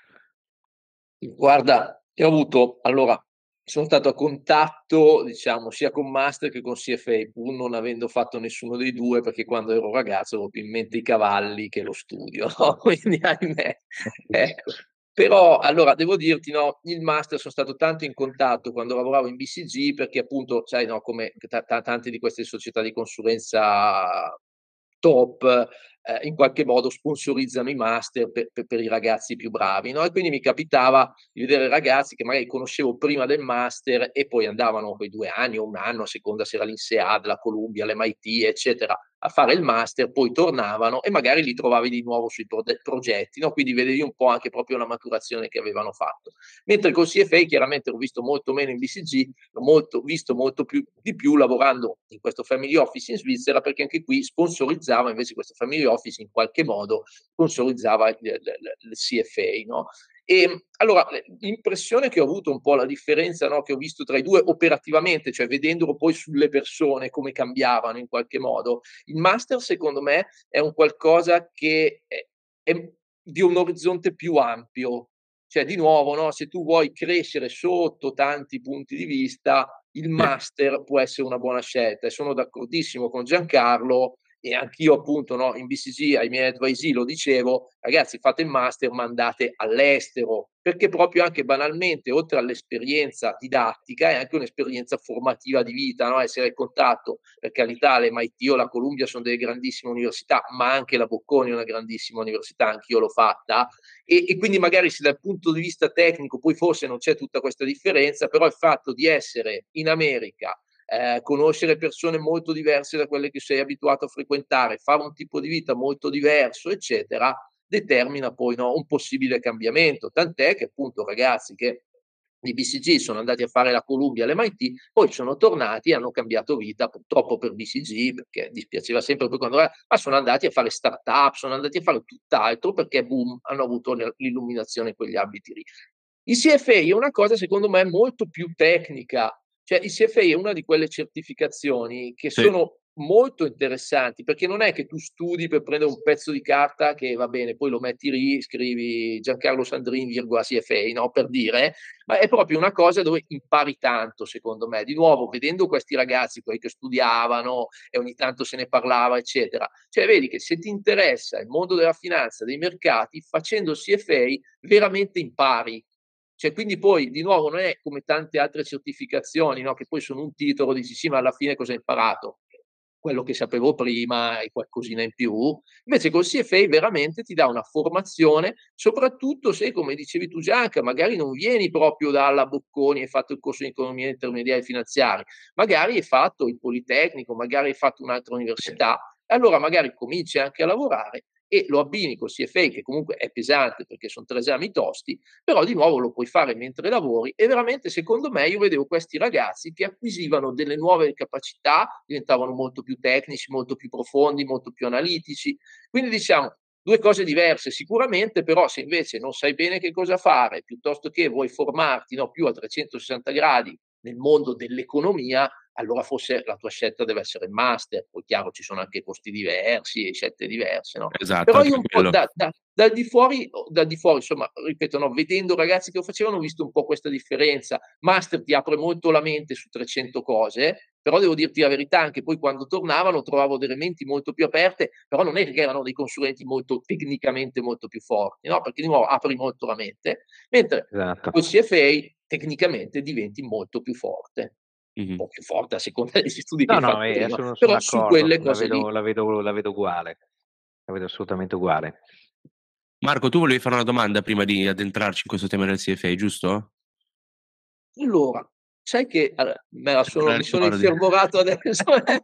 Guarda, io ho avuto, allora, sono stato a contatto, diciamo, sia con Master che con CFA, pur non avendo fatto nessuno dei due, perché quando ero ragazzo avevo più in mente i cavalli che lo studio, no? quindi ahimè. Ecco. Però, allora, devo dirti, no, il Master sono stato tanto in contatto quando lavoravo in BCG, perché appunto, sai, no, come t- t- tante di queste società di consulenza top eh, in qualche modo sponsorizzano i master per, per, per i ragazzi più bravi. No? E quindi mi capitava di vedere ragazzi che magari conoscevo prima del master e poi andavano quei due anni o un anno, a seconda se era l'INSEAD, la Columbia, l'MIT, eccetera, a fare il master, poi tornavano e magari li trovavi di nuovo sui pro- progetti, no? quindi vedevi un po' anche proprio la maturazione che avevano fatto. Mentre col CFA chiaramente l'ho visto molto meno in BCG, l'ho molto, visto molto più, di più lavorando in questo family office in Svizzera perché anche qui sponsorizzava invece questo family office in qualche modo sponsorizzava il, il, il CFA. No? E ehm, allora l'impressione che ho avuto un po' la differenza no, che ho visto tra i due operativamente, cioè vedendolo poi sulle persone come cambiavano in qualche modo, il master secondo me è un qualcosa che è, è di un orizzonte più ampio. Cioè, di nuovo, no, se tu vuoi crescere sotto tanti punti di vista, il master può essere una buona scelta. E sono d'accordissimo con Giancarlo e anch'io appunto no, in BCG ai miei advisee lo dicevo, ragazzi fate il master, ma andate all'estero, perché proprio anche banalmente, oltre all'esperienza didattica, è anche un'esperienza formativa di vita, no? essere in contatto, per carità, MIT o la Columbia sono delle grandissime università, ma anche la Bocconi è una grandissima università, anch'io l'ho fatta, e, e quindi magari se dal punto di vista tecnico poi forse non c'è tutta questa differenza, però il fatto di essere in America, eh, conoscere persone molto diverse da quelle che sei abituato a frequentare, fare un tipo di vita molto diverso, eccetera, determina poi no, un possibile cambiamento. Tant'è che appunto ragazzi che di BCG sono andati a fare la Columbia all'MIT, poi sono tornati e hanno cambiato vita, purtroppo per BCG, perché dispiaceva sempre poi quando era, ma sono andati a fare start-up, sono andati a fare tutt'altro perché boom, hanno avuto l'illuminazione in quegli ambiti lì. Il CFA è una cosa secondo me molto più tecnica, cioè il CFA è una di quelle certificazioni che sì. sono molto interessanti perché non è che tu studi per prendere un pezzo di carta che va bene, poi lo metti lì, scrivi Giancarlo Sandrin, virgola CFA, no? per dire, ma è proprio una cosa dove impari tanto, secondo me. Di nuovo, vedendo questi ragazzi, quelli che studiavano e ogni tanto se ne parlava, eccetera, cioè vedi che se ti interessa il mondo della finanza, dei mercati, facendo CFA veramente impari cioè, quindi poi, di nuovo, non è come tante altre certificazioni, no? che poi sono un titolo, dici sì, ma alla fine cosa hai imparato? quello che sapevo prima e qualcosina in più. Invece col CFA veramente ti dà una formazione, soprattutto se, come dicevi tu Gianca, magari non vieni proprio dalla Bocconi e hai fatto il corso di economia intermediaria e finanziaria, magari hai fatto il Politecnico, magari hai fatto un'altra università, allora magari cominci anche a lavorare e lo abbini col CFA che comunque è pesante perché sono tre esami tosti, però di nuovo lo puoi fare mentre lavori e veramente secondo me io vedevo questi ragazzi che acquisivano delle nuove capacità, diventavano molto più tecnici, molto più profondi, molto più analitici. Quindi diciamo due cose diverse sicuramente, però se invece non sai bene che cosa fare, piuttosto che vuoi formarti no, più a 360 gradi nel mondo dell'economia, allora forse la tua scelta deve essere il master, poi chiaro ci sono anche costi diversi e scelte diverse, no? Esatto, Però io un po' da, da, dal di fuori, dal di fuori, insomma, ripeto, no, vedendo ragazzi che lo facevano ho visto un po' questa differenza. Master ti apre molto la mente su 300 cose, però devo dirti la verità, anche poi quando tornavano trovavo delle menti molto più aperte, però non è che erano dei consulenti molto tecnicamente molto più forti, no? Perché di nuovo apri molto la mente, mentre esatto. col CFA tecnicamente diventi molto più forte mm-hmm. un po' più forte a seconda degli studi no, che no, fai eh, sono, però su quelle cose la vedo, la vedo, la vedo uguale, la vedo assolutamente uguale. Marco, tu volevi fare una domanda prima di addentrarci in questo tema del CFA, giusto? Allora, sai che me la sono, mi sono infervorato adesso.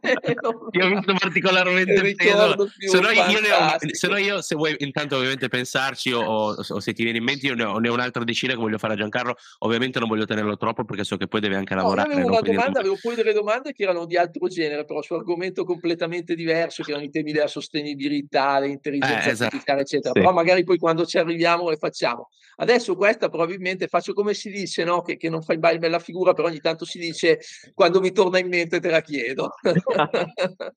Ti ho visto particolarmente peso. Se no, io ne ho, se no io, se vuoi intanto ovviamente pensarci o, o, se ti viene in mente, io ne ho, ne ho un'altra decina che voglio fare a Giancarlo. Ovviamente non voglio tenerlo troppo perché so che poi deve anche lavorare. No, avevo domanda, avevo poi delle domande che erano di altro genere, però su argomento completamente diverso, che erano i temi della sostenibilità, l'intelligenza eh, esatto. artificiale, eccetera. Sì. Però magari poi quando ci arriviamo le facciamo. Adesso questa probabilmente faccio come si dice, no? che, che non fai mai bella figura, però ogni tanto si dice quando mi torna in mente te la chiedo.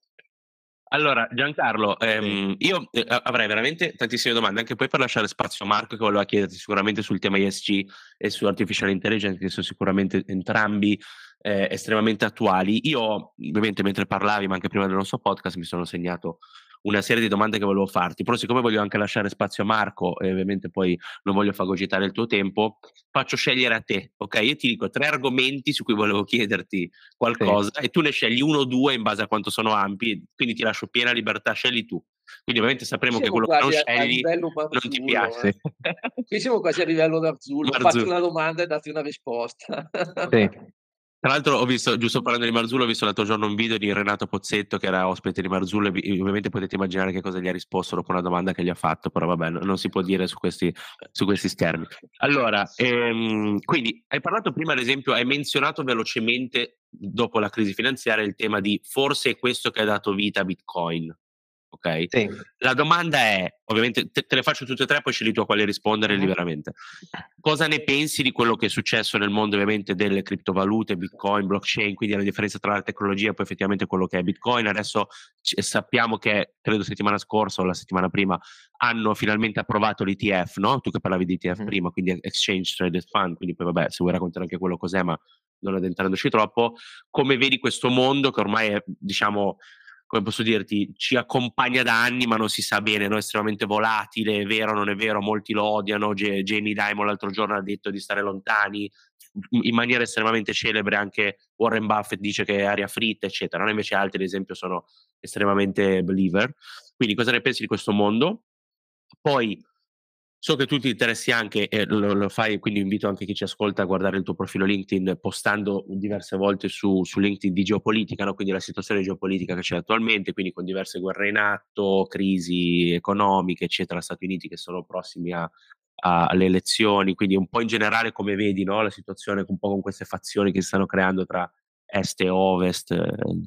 Allora, Giancarlo, ehm, io eh, avrei veramente tantissime domande, anche poi per lasciare spazio a Marco che voleva chiederti sicuramente sul tema ESG e su Artificial Intelligence, che sono sicuramente entrambi eh, estremamente attuali. Io, ovviamente, mentre parlavi, ma anche prima del nostro podcast, mi sono segnato una serie di domande che volevo farti, però siccome voglio anche lasciare spazio a Marco e ovviamente poi non voglio fagocitare il tuo tempo, faccio scegliere a te, ok? Io ti dico tre argomenti su cui volevo chiederti qualcosa sì. e tu ne scegli uno o due in base a quanto sono ampi, quindi ti lascio piena libertà, scegli tu. Quindi ovviamente sapremo che quello che non scegli non ti piace. Eh. Qui siamo quasi a livello d'Arzullo, faccio una domanda e date una risposta. Sì. Tra l'altro ho visto, giusto parlando di Marzullo, ho visto l'altro giorno un video di Renato Pozzetto che era ospite di Marzullo e ovviamente potete immaginare che cosa gli ha risposto dopo una domanda che gli ha fatto, però vabbè, non si può dire su questi, su questi schermi. Allora, ehm, quindi hai parlato prima, ad esempio, hai menzionato velocemente dopo la crisi finanziaria il tema di forse è questo che ha dato vita a Bitcoin ok? Sì. La domanda è, ovviamente te, te, le faccio tutte e tre, poi scegli tu a quale rispondere uh-huh. liberamente. Cosa ne pensi di quello che è successo nel mondo ovviamente delle criptovalute, Bitcoin, blockchain, quindi la differenza tra la tecnologia e poi effettivamente quello che è Bitcoin? Adesso c- sappiamo che, credo settimana scorsa o la settimana prima, hanno finalmente approvato l'ETF, no? Tu che parlavi di ETF uh-huh. prima, quindi Exchange Traded Fund, quindi poi vabbè, se vuoi raccontare anche quello cos'è, ma non addentrandoci troppo, come vedi questo mondo che ormai è, diciamo, come posso dirti, ci accompagna da anni, ma non si sa bene, no? è estremamente volatile, è vero non è vero, molti lo odiano, G- Jamie Dimon l'altro giorno ha detto di stare lontani, in maniera estremamente celebre anche Warren Buffett dice che è aria fritta, eccetera, no? invece altri ad esempio sono estremamente believer. Quindi cosa ne pensi di questo mondo? Poi So che tu ti interessi anche, e lo, lo, fai, quindi invito anche chi ci ascolta a guardare il tuo profilo LinkedIn, postando diverse volte su, su LinkedIn di geopolitica, no? quindi la situazione geopolitica che c'è attualmente, quindi con diverse guerre in atto, crisi economiche, eccetera, Stati Uniti che sono prossimi a, a, alle elezioni, quindi un po' in generale come vedi no? la situazione un po' con queste fazioni che si stanno creando tra est e ovest eh,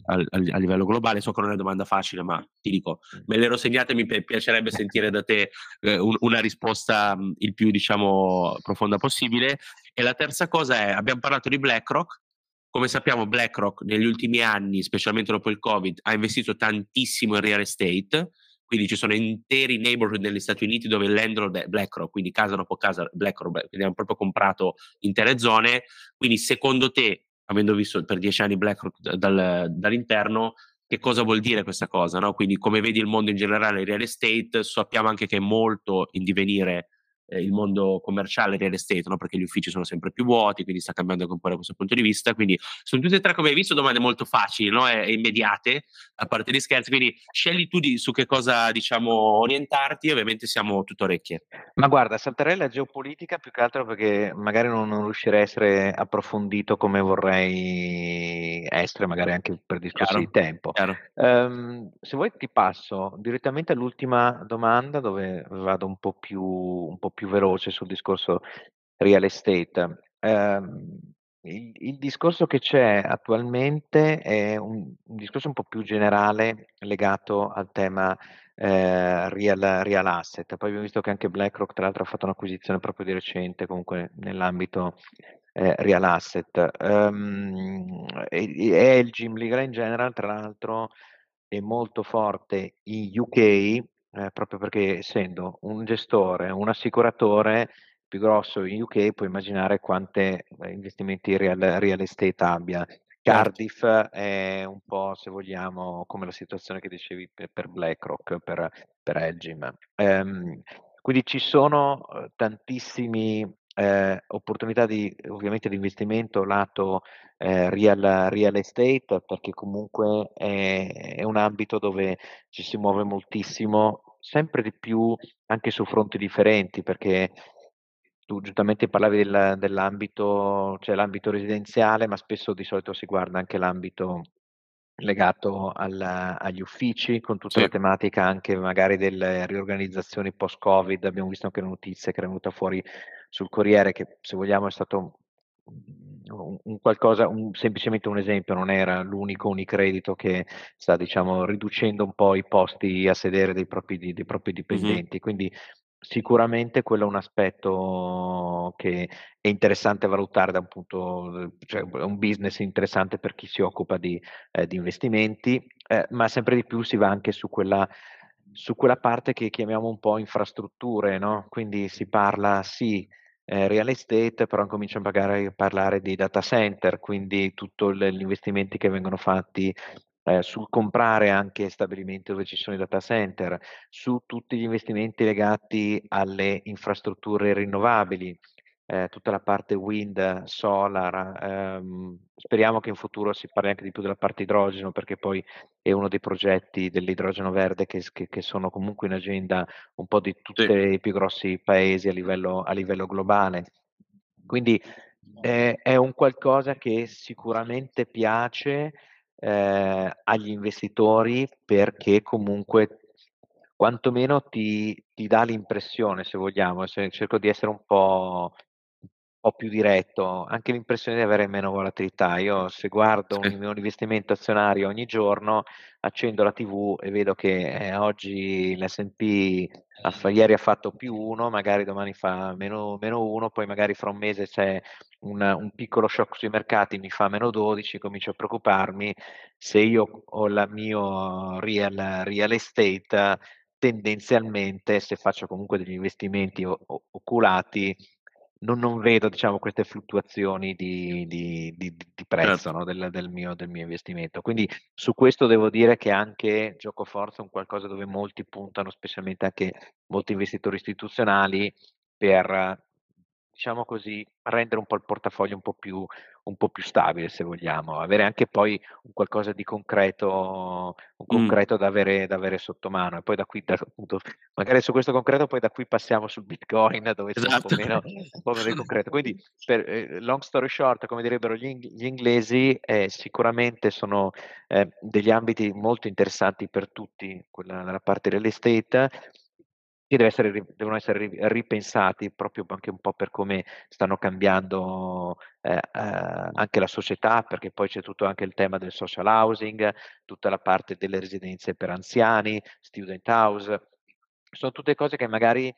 a, a, livello globale. So che non è una domanda facile, ma ti dico, me l'ero segnata e mi piacerebbe sentire da te eh, un, una risposta mh, il più, diciamo, profonda possibile. E la terza cosa è, abbiamo parlato di BlackRock. Come sappiamo, BlackRock negli ultimi anni, specialmente dopo il Covid, ha investito tantissimo in real estate, quindi ci sono interi neighborhood negli Stati Uniti dove il landlord è BlackRock, quindi casa dopo casa BlackRock, quindi hanno proprio comprato intere zone. Quindi secondo te avendo visto per dieci anni BlackRock dal, dall'interno, che cosa vuol dire questa cosa? No? Quindi come vedi il mondo in generale, il real estate, sappiamo anche che è molto in divenire eh, il mondo commerciale real estate, no? perché gli uffici sono sempre più vuoti, quindi sta cambiando anche un po' da questo punto di vista. Quindi sono tutte e tre, come hai visto, domande molto facili no? e, e, immediate, a parte gli scherzi. Quindi scegli tu di, su che cosa diciamo orientarti, ovviamente siamo tutto orecchie. Ma guarda, salterei la geopolitica più che altro perché magari non, non riuscirei a essere approfondito come vorrei essere, magari anche per discorsi di tempo. Um, se vuoi ti passo direttamente all'ultima domanda dove vado un po' più, un po più veloce sul discorso real estate. Um, il, il, discorso che c'è attualmente è un, un, discorso un po' più generale legato al tema eh, real, real, asset. Poi abbiamo visto che anche BlackRock, tra l'altro, ha fatto un'acquisizione proprio di recente, comunque nell'ambito eh, real asset. Um, e, e Legal in general, tra l'altro, è molto forte in UK, eh, proprio perché essendo un gestore, un assicuratore più grosso in UK, puoi immaginare quanti eh, investimenti real, real estate abbia. Certo. Cardiff è un po', se vogliamo, come la situazione che dicevi per, BlackRock, per, per Elgin. Um, quindi ci sono uh, tantissimi eh, opportunità di, ovviamente di investimento lato eh, real, real, estate perché comunque è, è, un ambito dove ci si muove moltissimo, sempre di più anche su fronti differenti perché tu giustamente parlavi del, dell'ambito, cioè l'ambito residenziale, ma spesso di solito si guarda anche l'ambito legato al, agli uffici, con tutta sì. la tematica anche magari delle riorganizzazioni post-Covid. Abbiamo visto anche notizie che erano venute fuori sul Corriere, che se vogliamo è stato un, un qualcosa, un, semplicemente un esempio, non era l'unico unicredito che sta diciamo riducendo un po' i posti a sedere dei propri, dei propri dipendenti. Mm-hmm. Quindi Sicuramente quello è un aspetto che è interessante valutare da un punto, cioè un business interessante per chi si occupa di, eh, di investimenti, eh, ma sempre di più si va anche su quella, su quella parte che chiamiamo un po' infrastrutture, no? Quindi si parla sì eh, real estate, però cominciamo a parlare di data center, quindi tutti gli investimenti che vengono fatti eh, sul comprare anche stabilimenti dove ci sono i data center, su tutti gli investimenti legati alle infrastrutture rinnovabili, eh, tutta la parte wind, solar, ehm, speriamo che in futuro si parli anche di più della parte idrogeno perché poi è uno dei progetti dell'idrogeno verde che, che, che sono comunque in agenda un po' di tutti sì. i più grossi paesi a livello, a livello globale. Quindi eh, è un qualcosa che sicuramente piace eh, agli investitori perché comunque quantomeno ti, ti dà l'impressione, se vogliamo, se cerco di essere un po' po' più diretto, anche l'impressione di avere meno volatilità. Io se guardo un, un investimento azionario ogni giorno, accendo la TV e vedo che eh, oggi l'S&P ha, ieri ha fatto più uno, magari domani fa meno, meno uno, poi magari fra un mese c'è un, un, piccolo shock sui mercati, mi fa meno 12, comincio a preoccuparmi. Se io ho il mio real, real estate, tendenzialmente se faccio comunque degli investimenti oculati non, non vedo diciamo, queste fluttuazioni di, di, di, di prezzo certo. no, del, del, mio, del, mio, investimento. Quindi su questo devo dire che anche gioco forza è un qualcosa dove molti puntano, specialmente anche molti investitori istituzionali, per diciamo così, rendere un po' il portafoglio un po' più, un po' più stabile, se vogliamo, avere anche poi un qualcosa di concreto, un concreto mm. da, avere, da avere sotto mano. E poi da qui, da, appunto, magari su questo concreto, poi da qui passiamo sul Bitcoin, dove c'è esatto. un, po meno, un po' meno concreto. Quindi, per, eh, long story short, come direbbero gli, gli inglesi, eh, sicuramente sono eh, degli ambiti molto interessanti per tutti, quella, la parte real estate, che essere, devono essere ripensati proprio anche un po' per come stanno cambiando eh, eh, anche la società, perché poi c'è tutto anche il tema del social housing, tutta la parte delle residenze per anziani, student house, sono tutte cose che magari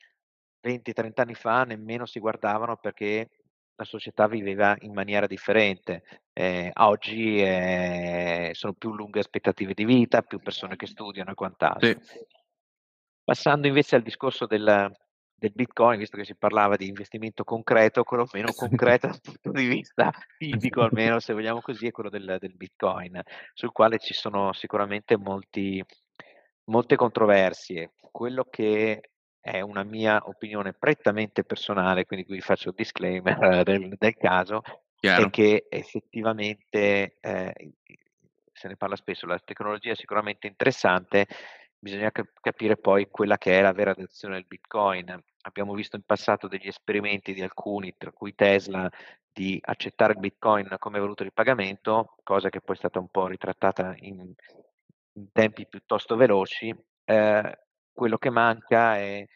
20-30 anni fa nemmeno si guardavano perché la società viveva in maniera differente. Eh, oggi eh, sono più lunghe aspettative di vita, più persone che studiano e quant'altro. Sì. Passando invece al discorso del, del Bitcoin, visto che si parlava di investimento concreto, quello meno concreto dal punto di vista fisico, almeno se vogliamo così, è quello del, del Bitcoin, sul quale ci sono sicuramente molti, molte controversie. Quello che è una mia opinione prettamente personale, quindi qui faccio il disclaimer del, del caso, Chiaro. è che effettivamente eh, se ne parla spesso, la tecnologia è sicuramente interessante, bisogna cap- capire poi quella che è la vera adozione del Bitcoin. Abbiamo visto in passato degli esperimenti di alcuni, tra cui Tesla, di accettare il Bitcoin come valuta di pagamento, cosa che poi è stata un po' ritrattata in, in tempi piuttosto veloci. Eh, quello che manca è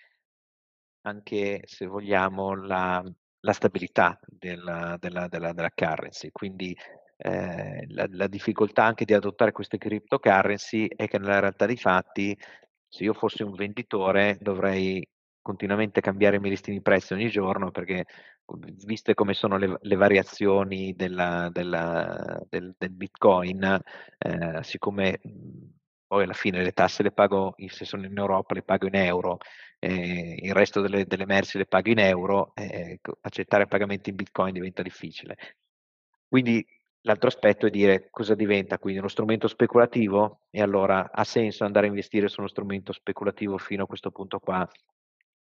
anche, se vogliamo, la, la stabilità della, della, della, della currency. Quindi eh, la, la, difficoltà anche di adottare queste cryptocurrency è che nella realtà dei fatti, se io fossi un venditore, dovrei continuamente cambiare i miei listini prezzi ogni giorno perché viste come sono le, le variazioni della, della, del, del, Bitcoin, eh, siccome poi alla fine le tasse le pago, se sono in Europa le pago in euro, eh, il resto delle, delle, merci le pago in euro, eh, accettare pagamenti in Bitcoin diventa difficile. Quindi l'altro aspetto è dire cosa diventa quindi uno strumento speculativo e allora ha senso andare a investire su uno strumento speculativo fino a questo punto qua.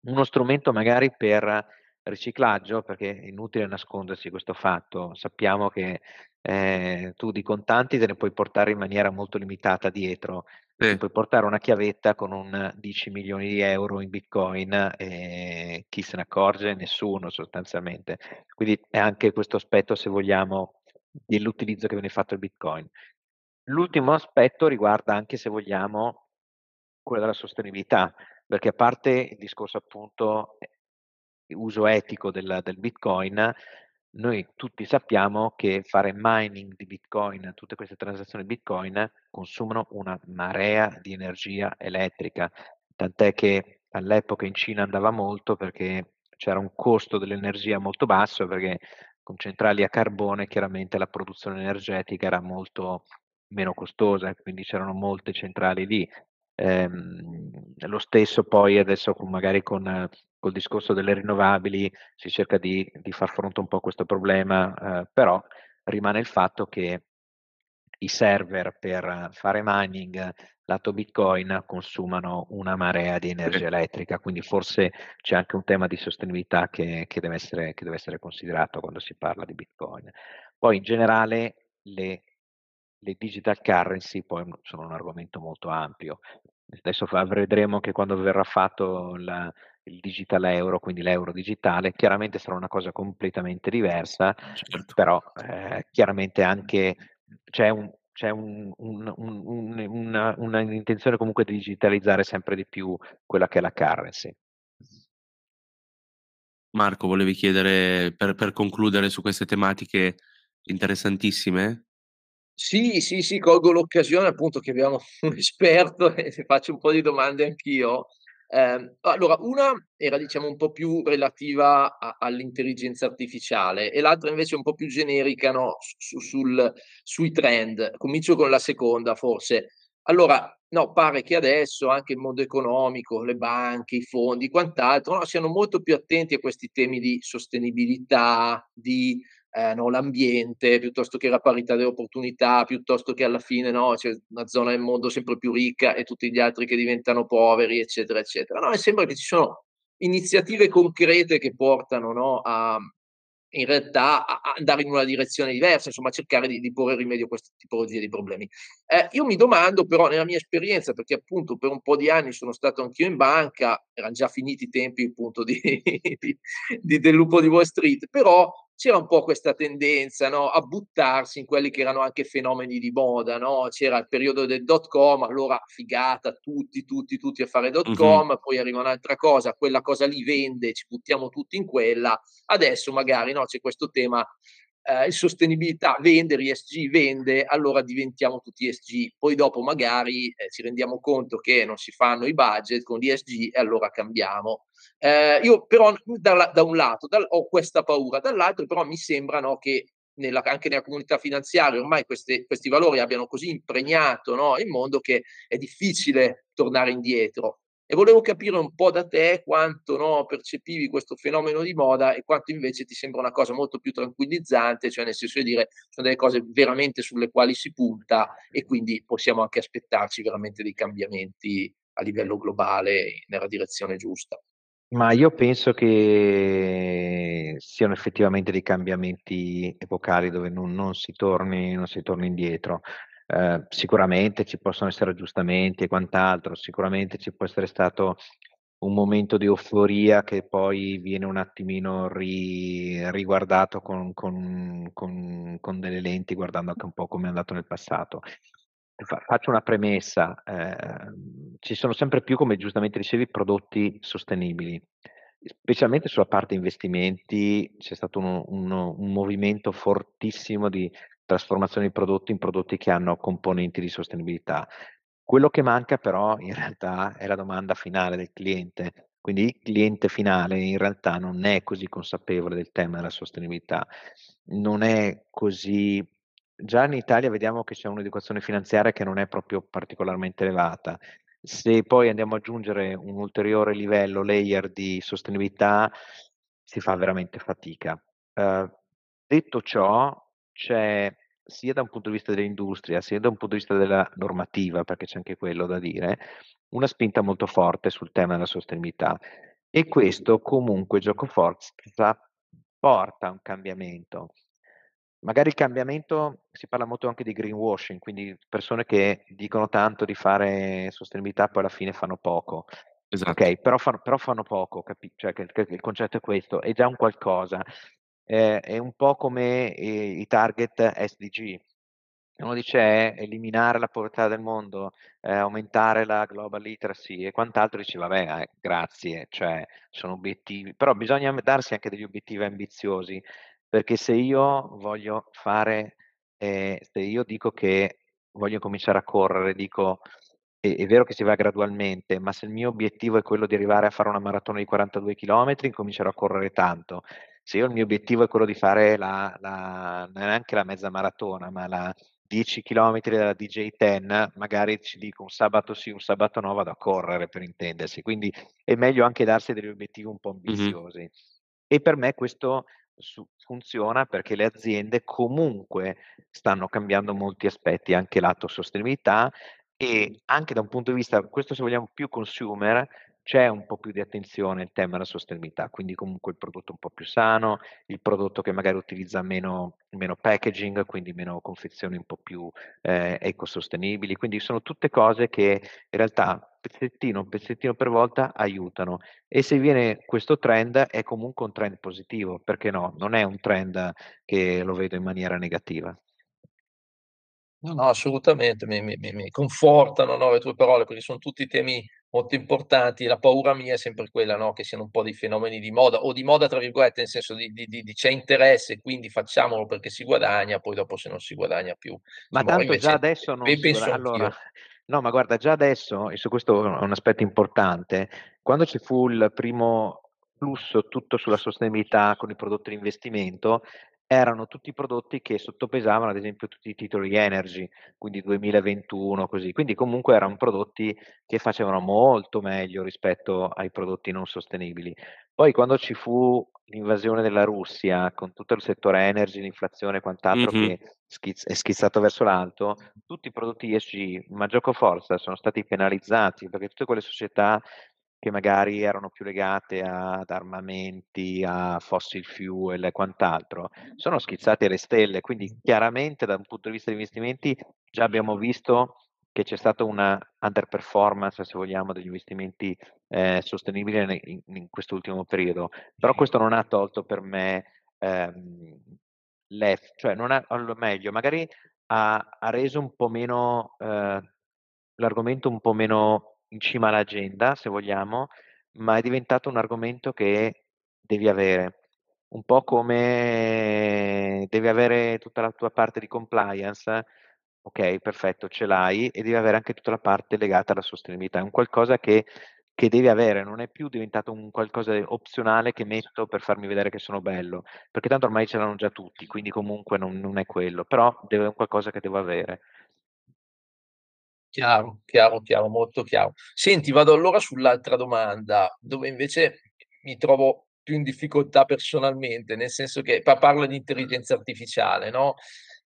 Uno strumento magari per riciclaggio, perché è inutile nascondersi questo fatto, sappiamo che eh, tu di contanti te ne puoi portare in maniera molto limitata dietro, sì. puoi portare una chiavetta con un 10 milioni di euro in bitcoin e chi se ne accorge? Nessuno sostanzialmente. Quindi è anche questo aspetto, se vogliamo, dell'utilizzo che viene fatto il bitcoin. L'ultimo aspetto riguarda anche, se vogliamo, quello della sostenibilità, perché a parte il discorso appunto uso etico del, del Bitcoin, noi tutti sappiamo che fare mining di Bitcoin, tutte queste transazioni Bitcoin consumano una marea di energia elettrica, tant'è che all'epoca in Cina andava molto perché c'era un costo dell'energia molto basso perché con centrali a carbone chiaramente la produzione energetica era molto meno costosa, quindi c'erano molte centrali lì. Ehm, lo stesso poi adesso magari con col discorso delle rinnovabili si cerca di, di far fronte un po' a questo problema, eh, però rimane il fatto che i server per fare mining lato Bitcoin consumano una marea di energia elettrica, quindi forse c'è anche un tema di sostenibilità che, che, deve, essere, che deve essere considerato quando si parla di Bitcoin. Poi in generale le, le digital currency poi sono un argomento molto ampio. Adesso vedremo che quando verrà fatto la, il digital euro, quindi l'euro digitale, chiaramente sarà una cosa completamente diversa, certo. però eh, chiaramente anche c'è, un, c'è un, un, una, una, intenzione comunque di digitalizzare sempre di più quella che è la currency. Marco, volevi chiedere per, per concludere su queste tematiche interessantissime? Sì, sì, sì, colgo l'occasione appunto che abbiamo un esperto e faccio un po' di domande anch'io. Eh, allora, una era diciamo un po' più relativa a, all'intelligenza artificiale e l'altra invece un po' più generica no, su, sul, sui trend. Comincio con la seconda forse. Allora, no, pare che adesso anche il mondo economico, le banche, i fondi, quant'altro, no, siano molto più attenti a questi temi di sostenibilità, di eh, no, l'ambiente, piuttosto che la parità delle opportunità, piuttosto che alla fine no, c'è una zona del mondo sempre più ricca e tutti gli altri che diventano poveri, eccetera, eccetera. No, e sembra che ci sono iniziative concrete che portano no, a, in realtà a andare in una direzione diversa, insomma cercare di, di porre rimedio a queste tipologie di problemi. Eh, io mi domando però nella mia esperienza, perché appunto per un po' di anni sono stato anch'io in banca, erano già finiti i tempi appunto di, di, del lupo di Wall Street, però c'era un po' questa tendenza no, a buttarsi in quelli che erano anche fenomeni di moda, no? c'era il periodo del dot com, allora figata, tutti, tutti, tutti a fare dot com, uh-huh. poi arriva un'altra cosa, quella cosa lì vende, ci buttiamo tutti in quella, adesso magari no, c'è questo tema eh, sostenibilità vende, l'ESG vende, allora diventiamo tutti ESG. Poi dopo magari eh, ci rendiamo conto che non si fanno i budget con l'ESG e allora cambiamo. Eh, io però da, da un lato da, ho questa paura, dall'altro però mi sembra no, che nella, anche nella comunità finanziaria ormai queste, questi valori abbiano così impregnato no, il mondo che è difficile tornare indietro. E volevo capire un po' da te quanto no, percepivi questo fenomeno di moda e quanto invece ti sembra una cosa molto più tranquillizzante, cioè nel senso di dire sono delle cose veramente sulle quali si punta e quindi possiamo anche aspettarci veramente dei cambiamenti a livello globale nella direzione giusta. Ma io penso che siano effettivamente dei cambiamenti epocali dove non, non si, torni, non si torni indietro. Eh, sicuramente ci possono essere aggiustamenti e quant'altro, sicuramente ci può essere stato un momento di euforia che poi viene un attimino ri, riguardato con, con, con, con, delle lenti, guardando anche un po' come è andato nel passato. Faccio una premessa, eh, ci sono sempre più, come giustamente dicevi, prodotti sostenibili, specialmente sulla parte investimenti c'è stato un, un, un movimento fortissimo di trasformazione di prodotti in prodotti che hanno componenti di sostenibilità. Quello che manca però in realtà è la domanda finale del cliente, quindi il cliente finale in realtà non è così consapevole del tema della sostenibilità, non è così già in Italia vediamo che c'è un'educazione finanziaria che non è proprio particolarmente elevata. Se poi andiamo ad aggiungere un ulteriore livello, layer di sostenibilità, si fa veramente fatica. Uh, detto ciò, c'è sia da un punto di vista dell'industria, sia da un punto di vista della normativa, perché c'è anche quello da dire, una spinta molto forte sul tema della sostenibilità. E questo comunque gioco forza porta a un cambiamento. Magari il cambiamento, si parla molto anche di greenwashing, quindi persone che dicono tanto di fare sostenibilità, poi alla fine fanno poco. Esatto. Ok, però, fanno, però fanno poco, capi- cioè che, che il concetto è questo, è già un qualcosa. Eh, è un po' come i, i target SDG. Uno dice è eliminare la povertà del mondo, eh, aumentare la global literacy e quant'altro, dice vabbè, eh, grazie, cioè sono obiettivi, però bisogna darsi anche degli obiettivi ambiziosi perché se io voglio fare, eh, se io dico che voglio cominciare a correre, dico è, è, vero che si va gradualmente, ma se il mio obiettivo è quello di arrivare a fare una maratona di 42 km, comincerò a correre tanto. Se io il mio obiettivo è quello di fare la, la, neanche la mezza maratona, ma la 10 km della DJ10, magari ci dico un sabato sì, un sabato no, vado a correre per intendersi. Quindi è meglio anche darsi degli obiettivi un po' ambiziosi. Mm-hmm. E per me questo su, funziona perché le aziende comunque stanno cambiando molti aspetti, anche lato sostenibilità e anche da un punto di vista, questo se vogliamo più consumer, c'è un po' più di attenzione al tema della sostenibilità, quindi comunque il prodotto un po' più sano, il prodotto che magari utilizza meno, meno packaging, quindi meno confezioni un po' più eh, ecosostenibili, quindi sono tutte cose che in realtà pezzettino, pezzettino per volta aiutano e se viene questo trend è comunque un trend positivo, perché no? Non è un trend che lo vedo in maniera negativa. No, no, assolutamente, mi, mi, mi confortano no, le tue parole perché sono tutti temi molto importanti. La paura mia è sempre quella, no, che siano un po' dei fenomeni di moda o di moda, tra virgolette, nel senso di, di, di, di c'è interesse, quindi facciamolo perché si guadagna, poi dopo se non si guadagna più. Ma insomma, tanto già adesso non si guadagna. Allora, no, ma guarda, già adesso, e su questo è un aspetto importante, quando ci fu il primo flusso tutto sulla sostenibilità con i prodotti di investimento, erano tutti prodotti che sottopesavano ad esempio tutti i titoli energy, quindi 2021 così, quindi comunque erano prodotti che facevano molto meglio rispetto ai prodotti non sostenibili. Poi quando ci fu l'invasione della Russia con tutto il settore energy, l'inflazione e quant'altro mm-hmm. che schizz- è schizzato verso l'alto, tutti i prodotti ESG, ma gioco forza, sono stati penalizzati perché tutte quelle società che magari erano più legate ad armamenti, a fossil fuel e quant'altro, sono schizzate alle stelle. Quindi chiaramente da un punto di vista di investimenti già abbiamo visto che c'è stata una underperformance, se vogliamo, degli investimenti eh, sostenibili in, in quest'ultimo periodo. Però questo non ha tolto per me ehm, l'F, cioè non ha, o meglio, magari ha, ha reso un po' meno eh, l'argomento un po' meno in cima all'agenda, se vogliamo, ma è diventato un argomento che devi avere. Un po' come devi avere tutta la tua parte di compliance, ok, perfetto, ce l'hai, e devi avere anche tutta la parte legata alla sostenibilità. È un qualcosa che, che devi avere, non è più diventato un qualcosa opzionale che metto per farmi vedere che sono bello, perché tanto ormai ce l'hanno già tutti, quindi comunque non, non è quello, però deve un qualcosa che devo avere. Chiaro, chiaro, chiaro, molto chiaro. Senti, vado allora sull'altra domanda, dove invece mi trovo più in difficoltà personalmente, nel senso che pa parla di intelligenza artificiale, no,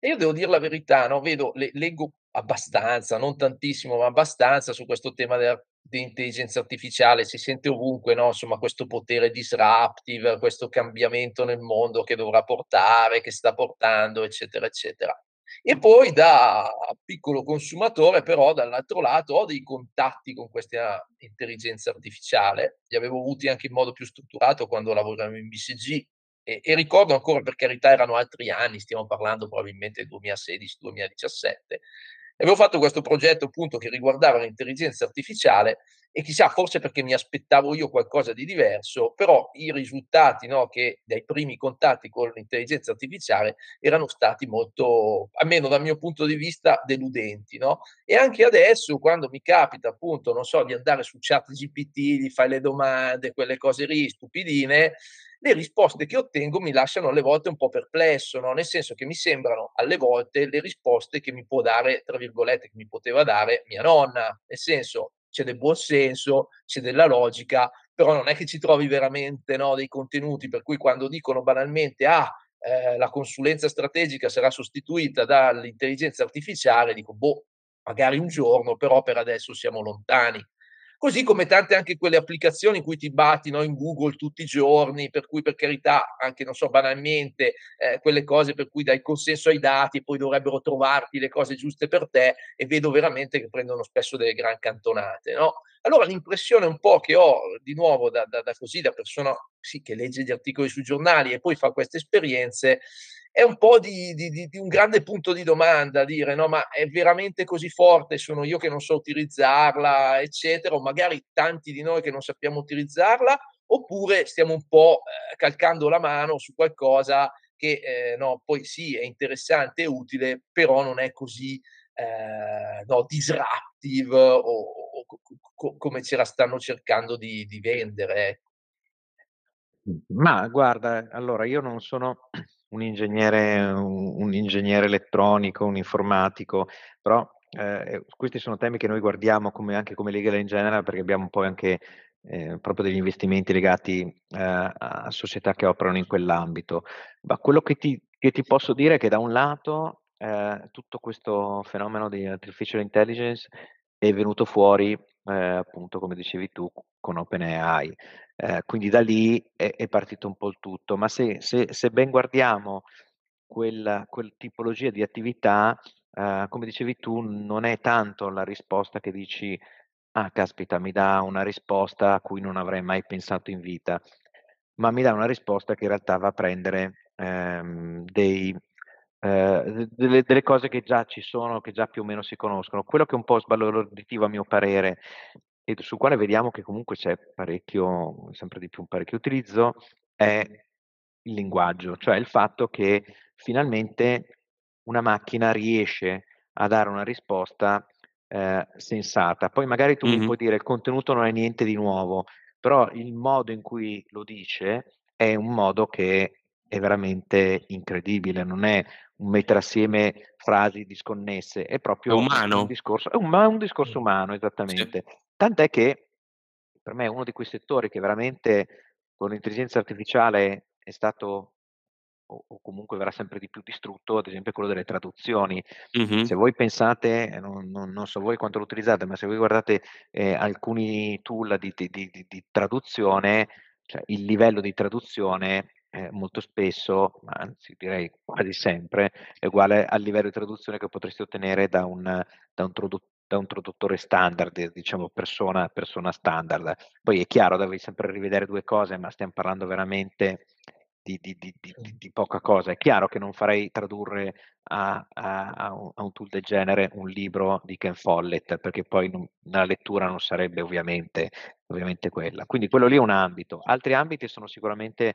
e io devo dir la verità, no, vedo le leggo abbastanza, non tantissimo, ma abbastanza su questo tema dell'intelligenza artificiale, si sente ovunque, no, insomma questo potere disruptive, questo cambiamento nel mondo che dovrà portare, che sta portando, eccetera, eccetera. E poi da piccolo consumatore però dall'altro lato ho dei contatti con questa intelligenza artificiale, li avevo avuti anche in modo più strutturato quando lavoravo in BCG e e ricordo ancora, per carità erano altri anni, stiamo parlando probabilmente del 2016, 2017, Avevo fatto questo progetto appunto che riguardava l'intelligenza artificiale e chissà, forse perché mi aspettavo io qualcosa di diverso, però i risultati no, che dai primi contatti con l'intelligenza artificiale erano stati molto, almeno dal mio punto di vista, deludenti. No? E anche adesso, quando mi capita appunto, non so, di andare su chat GPT, gli fai le domande, quelle cose lì, stupidine, le risposte che ottengo mi lasciano alle volte un po' perplesso, no? nel senso che mi sembrano alle volte le risposte che mi può dare, tra virgolette, che mi poteva dare mia nonna, nel senso c'è del buon senso, c'è della logica, però non è che ci trovi veramente no, dei contenuti, per cui quando dicono banalmente, ah, eh, la consulenza strategica sarà sostituita dall'intelligenza artificiale, dico, boh, magari un giorno, però per adesso siamo lontani. Così come tante anche quelle applicazioni in cui ti batti no, in Google tutti i giorni, per cui per carità, anche non so, banalmente, eh, quelle cose per cui dai consenso ai dati e poi dovrebbero trovarti le cose giuste per te e vedo veramente che prendono spesso delle gran cantonate, no? Allora l'impressione un po' che ho, di nuovo, da, da, da così, da persona sì, che legge gli articoli sui giornali e poi fa queste esperienze, è un po' di, di, di, un grande punto di domanda, dire no, ma è veramente così forte, sono io che non so utilizzarla, eccetera, o magari tanti di noi che non sappiamo utilizzarla, oppure stiamo un po' eh, calcando la mano su qualcosa che eh, no, poi sì, è interessante e utile, però non è così eh, no, disruptive o, o, o, come ce la stanno cercando di, di vendere. Ecco. Ma guarda, allora io non sono un ingegnere, un, un ingegnere elettronico, un informatico, però eh, questi sono temi che noi guardiamo come, anche come Legal in generale perché abbiamo poi anche eh, proprio degli investimenti legati eh, a società che operano in quell'ambito. Ma quello che ti, che ti posso dire è che da un lato eh, tutto questo fenomeno di artificial intelligence è venuto fuori, eh, appunto, come dicevi tu, con OpenAI. Eh, quindi da lì è, è, partito un po' il tutto, ma se, se, se ben guardiamo quella, quel tipologia di attività, eh, come dicevi tu, non è tanto la risposta che dici, ah caspita, mi dà una risposta a cui non avrei mai pensato in vita, ma mi dà una risposta che in realtà va a prendere ehm, dei, eh, delle, delle, cose che già ci sono, che già più o meno si conoscono. Quello che è un po' sbalorditivo a mio parere e sul quale vediamo che comunque c'è parecchio, sempre di più un parecchio utilizzo, è il linguaggio, cioè il fatto che finalmente una macchina riesce a dare una risposta eh, sensata. Poi magari tu mm-hmm. mi puoi dire il contenuto non è niente di nuovo, però il modo in cui lo dice è un modo che è veramente incredibile, non è un mettere assieme frasi disconnesse, è proprio umano. un discorso, è un, un discorso umano, esattamente. Sì. Tant'è che per me è uno di quei settori che veramente con l'intelligenza artificiale è stato o, o, comunque verrà sempre di più distrutto, ad esempio quello delle traduzioni. Mm-hmm. Se voi pensate, eh, non, non, non, so voi quanto lo utilizzate, ma se voi guardate eh, alcuni tool di, di, di, di traduzione, cioè il livello di traduzione eh, molto spesso, anzi direi quasi sempre, è uguale al livello di traduzione che potresti ottenere da un, da un, traduttore da un traduttore standard, diciamo persona, persona standard. Poi è chiaro, devi sempre rivedere due cose, ma stiamo parlando veramente di, di, di, di poca cosa. È chiaro che non farei tradurre a, a, a, un, a, un, tool del genere un libro di Ken Follett, perché poi non, la lettura non sarebbe ovviamente, ovviamente quella. Quindi quello lì è un ambito. Altri ambiti sono sicuramente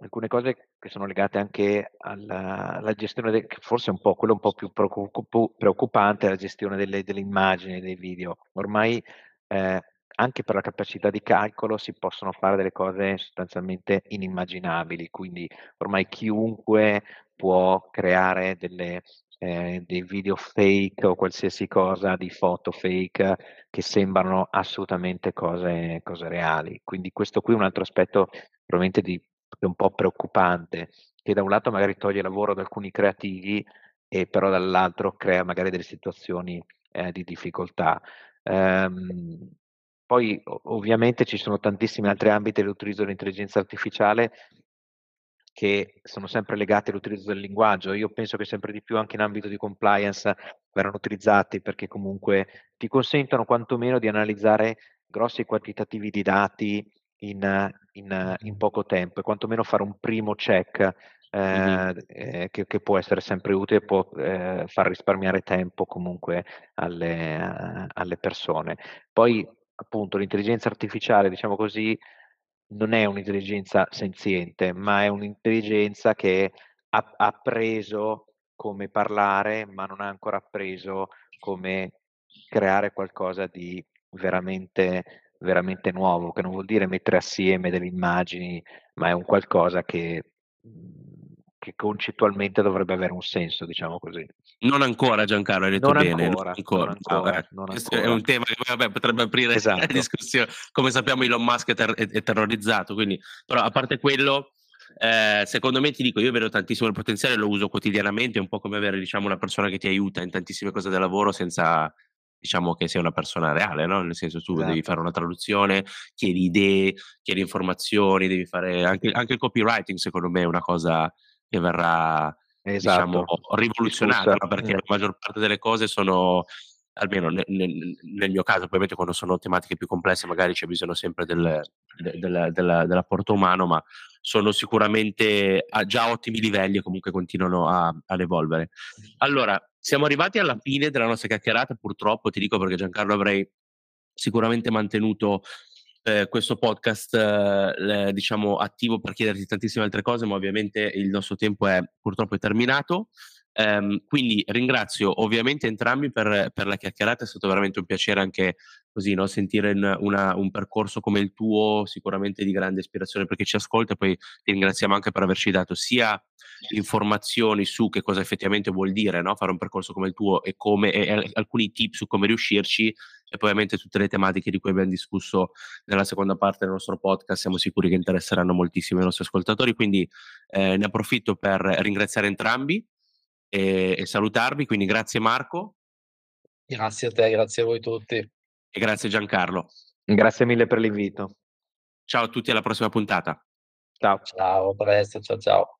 alcune cose che sono legate anche alla, alla gestione, de, forse un po' quello un po' più preoccupante, la gestione delle, delle immagini, dei video. Ormai eh, anche per la capacità di calcolo si possono fare delle cose sostanzialmente inimmaginabili, quindi ormai chiunque può creare delle, eh, dei video fake o qualsiasi cosa di foto fake che sembrano assolutamente cose, cose reali. Quindi questo qui è un altro aspetto probabilmente di un po' preoccupante, che da un lato magari toglie lavoro ad alcuni creativi, e però dall'altro crea magari delle situazioni eh, di difficoltà. Um, poi ovviamente ci sono tantissimi altri ambiti dell'utilizzo dell'intelligenza artificiale che sono sempre legati all'utilizzo del linguaggio. Io penso che sempre di più anche in ambito di compliance verranno utilizzati perché comunque ti consentono quantomeno di analizzare grossi quantitativi di dati in, in, in poco tempo e quantomeno fare un primo check eh, eh, che, che, può essere sempre utile, può eh, far risparmiare tempo comunque alle, alle persone. Poi appunto l'intelligenza artificiale, diciamo così, non è un'intelligenza senziente, ma è un'intelligenza che ha, ha appreso come parlare, ma non ha ancora appreso come creare qualcosa di veramente, veramente nuovo, che non vuol dire mettere assieme delle immagini, ma è un qualcosa che, che concettualmente dovrebbe avere un senso, diciamo così. Non ancora Giancarlo, hai detto non bene. Ancora, non ancora. Non ancora, no, non ancora. È un tema che vabbè, potrebbe aprire esatto. la discussione. Come sappiamo Elon Musk è, ter- è terrorizzato, quindi, però a parte quello, eh, secondo me ti dico, io vedo tantissimo il potenziale, lo uso quotidianamente, è un po' come avere diciamo, una persona che ti aiuta in tantissime cose del lavoro senza diciamo che sei una persona reale, no? nel senso tu esatto. devi fare una traduzione, chiedi idee, chiedi informazioni, devi fare anche, anche il copywriting secondo me è una cosa che verrà diciamo, esatto. diciamo, rivoluzionata, no? perché la maggior parte delle cose sono, almeno nel, nel, nel, mio caso, ovviamente quando sono tematiche più complesse magari c'è bisogno sempre del, del, del, dell'apporto umano, ma sono sicuramente a già ottimi livelli e comunque continuano a, ad evolvere. Allora, siamo arrivati alla fine della nostra chiacchierata, purtroppo ti dico perché Giancarlo avrei sicuramente mantenuto eh, questo podcast eh, diciamo attivo per chiederti tantissime altre cose, ma ovviamente il nostro tempo è purtroppo è terminato. Um, quindi ringrazio ovviamente entrambi per, per, la chiacchierata, è stato veramente un piacere anche così no? sentire una, un percorso come il tuo, sicuramente di grande ispirazione per chi ci ascolta, e poi ti ringraziamo anche per averci dato sia informazioni su che cosa effettivamente vuol dire no? fare un percorso come il tuo e, come, e, e alcuni tip su come riuscirci e poi ovviamente tutte le tematiche di cui abbiamo discusso nella seconda parte del nostro podcast siamo sicuri che interesseranno moltissimo i nostri ascoltatori, quindi eh, ne approfitto per ringraziare entrambi e, e salutarvi. Quindi grazie Marco. Grazie a te, grazie a voi tutti. E grazie Giancarlo. Grazie mille per l'invito. Ciao a tutti, alla prossima puntata. Ciao. Ciao, a presto, ciao ciao.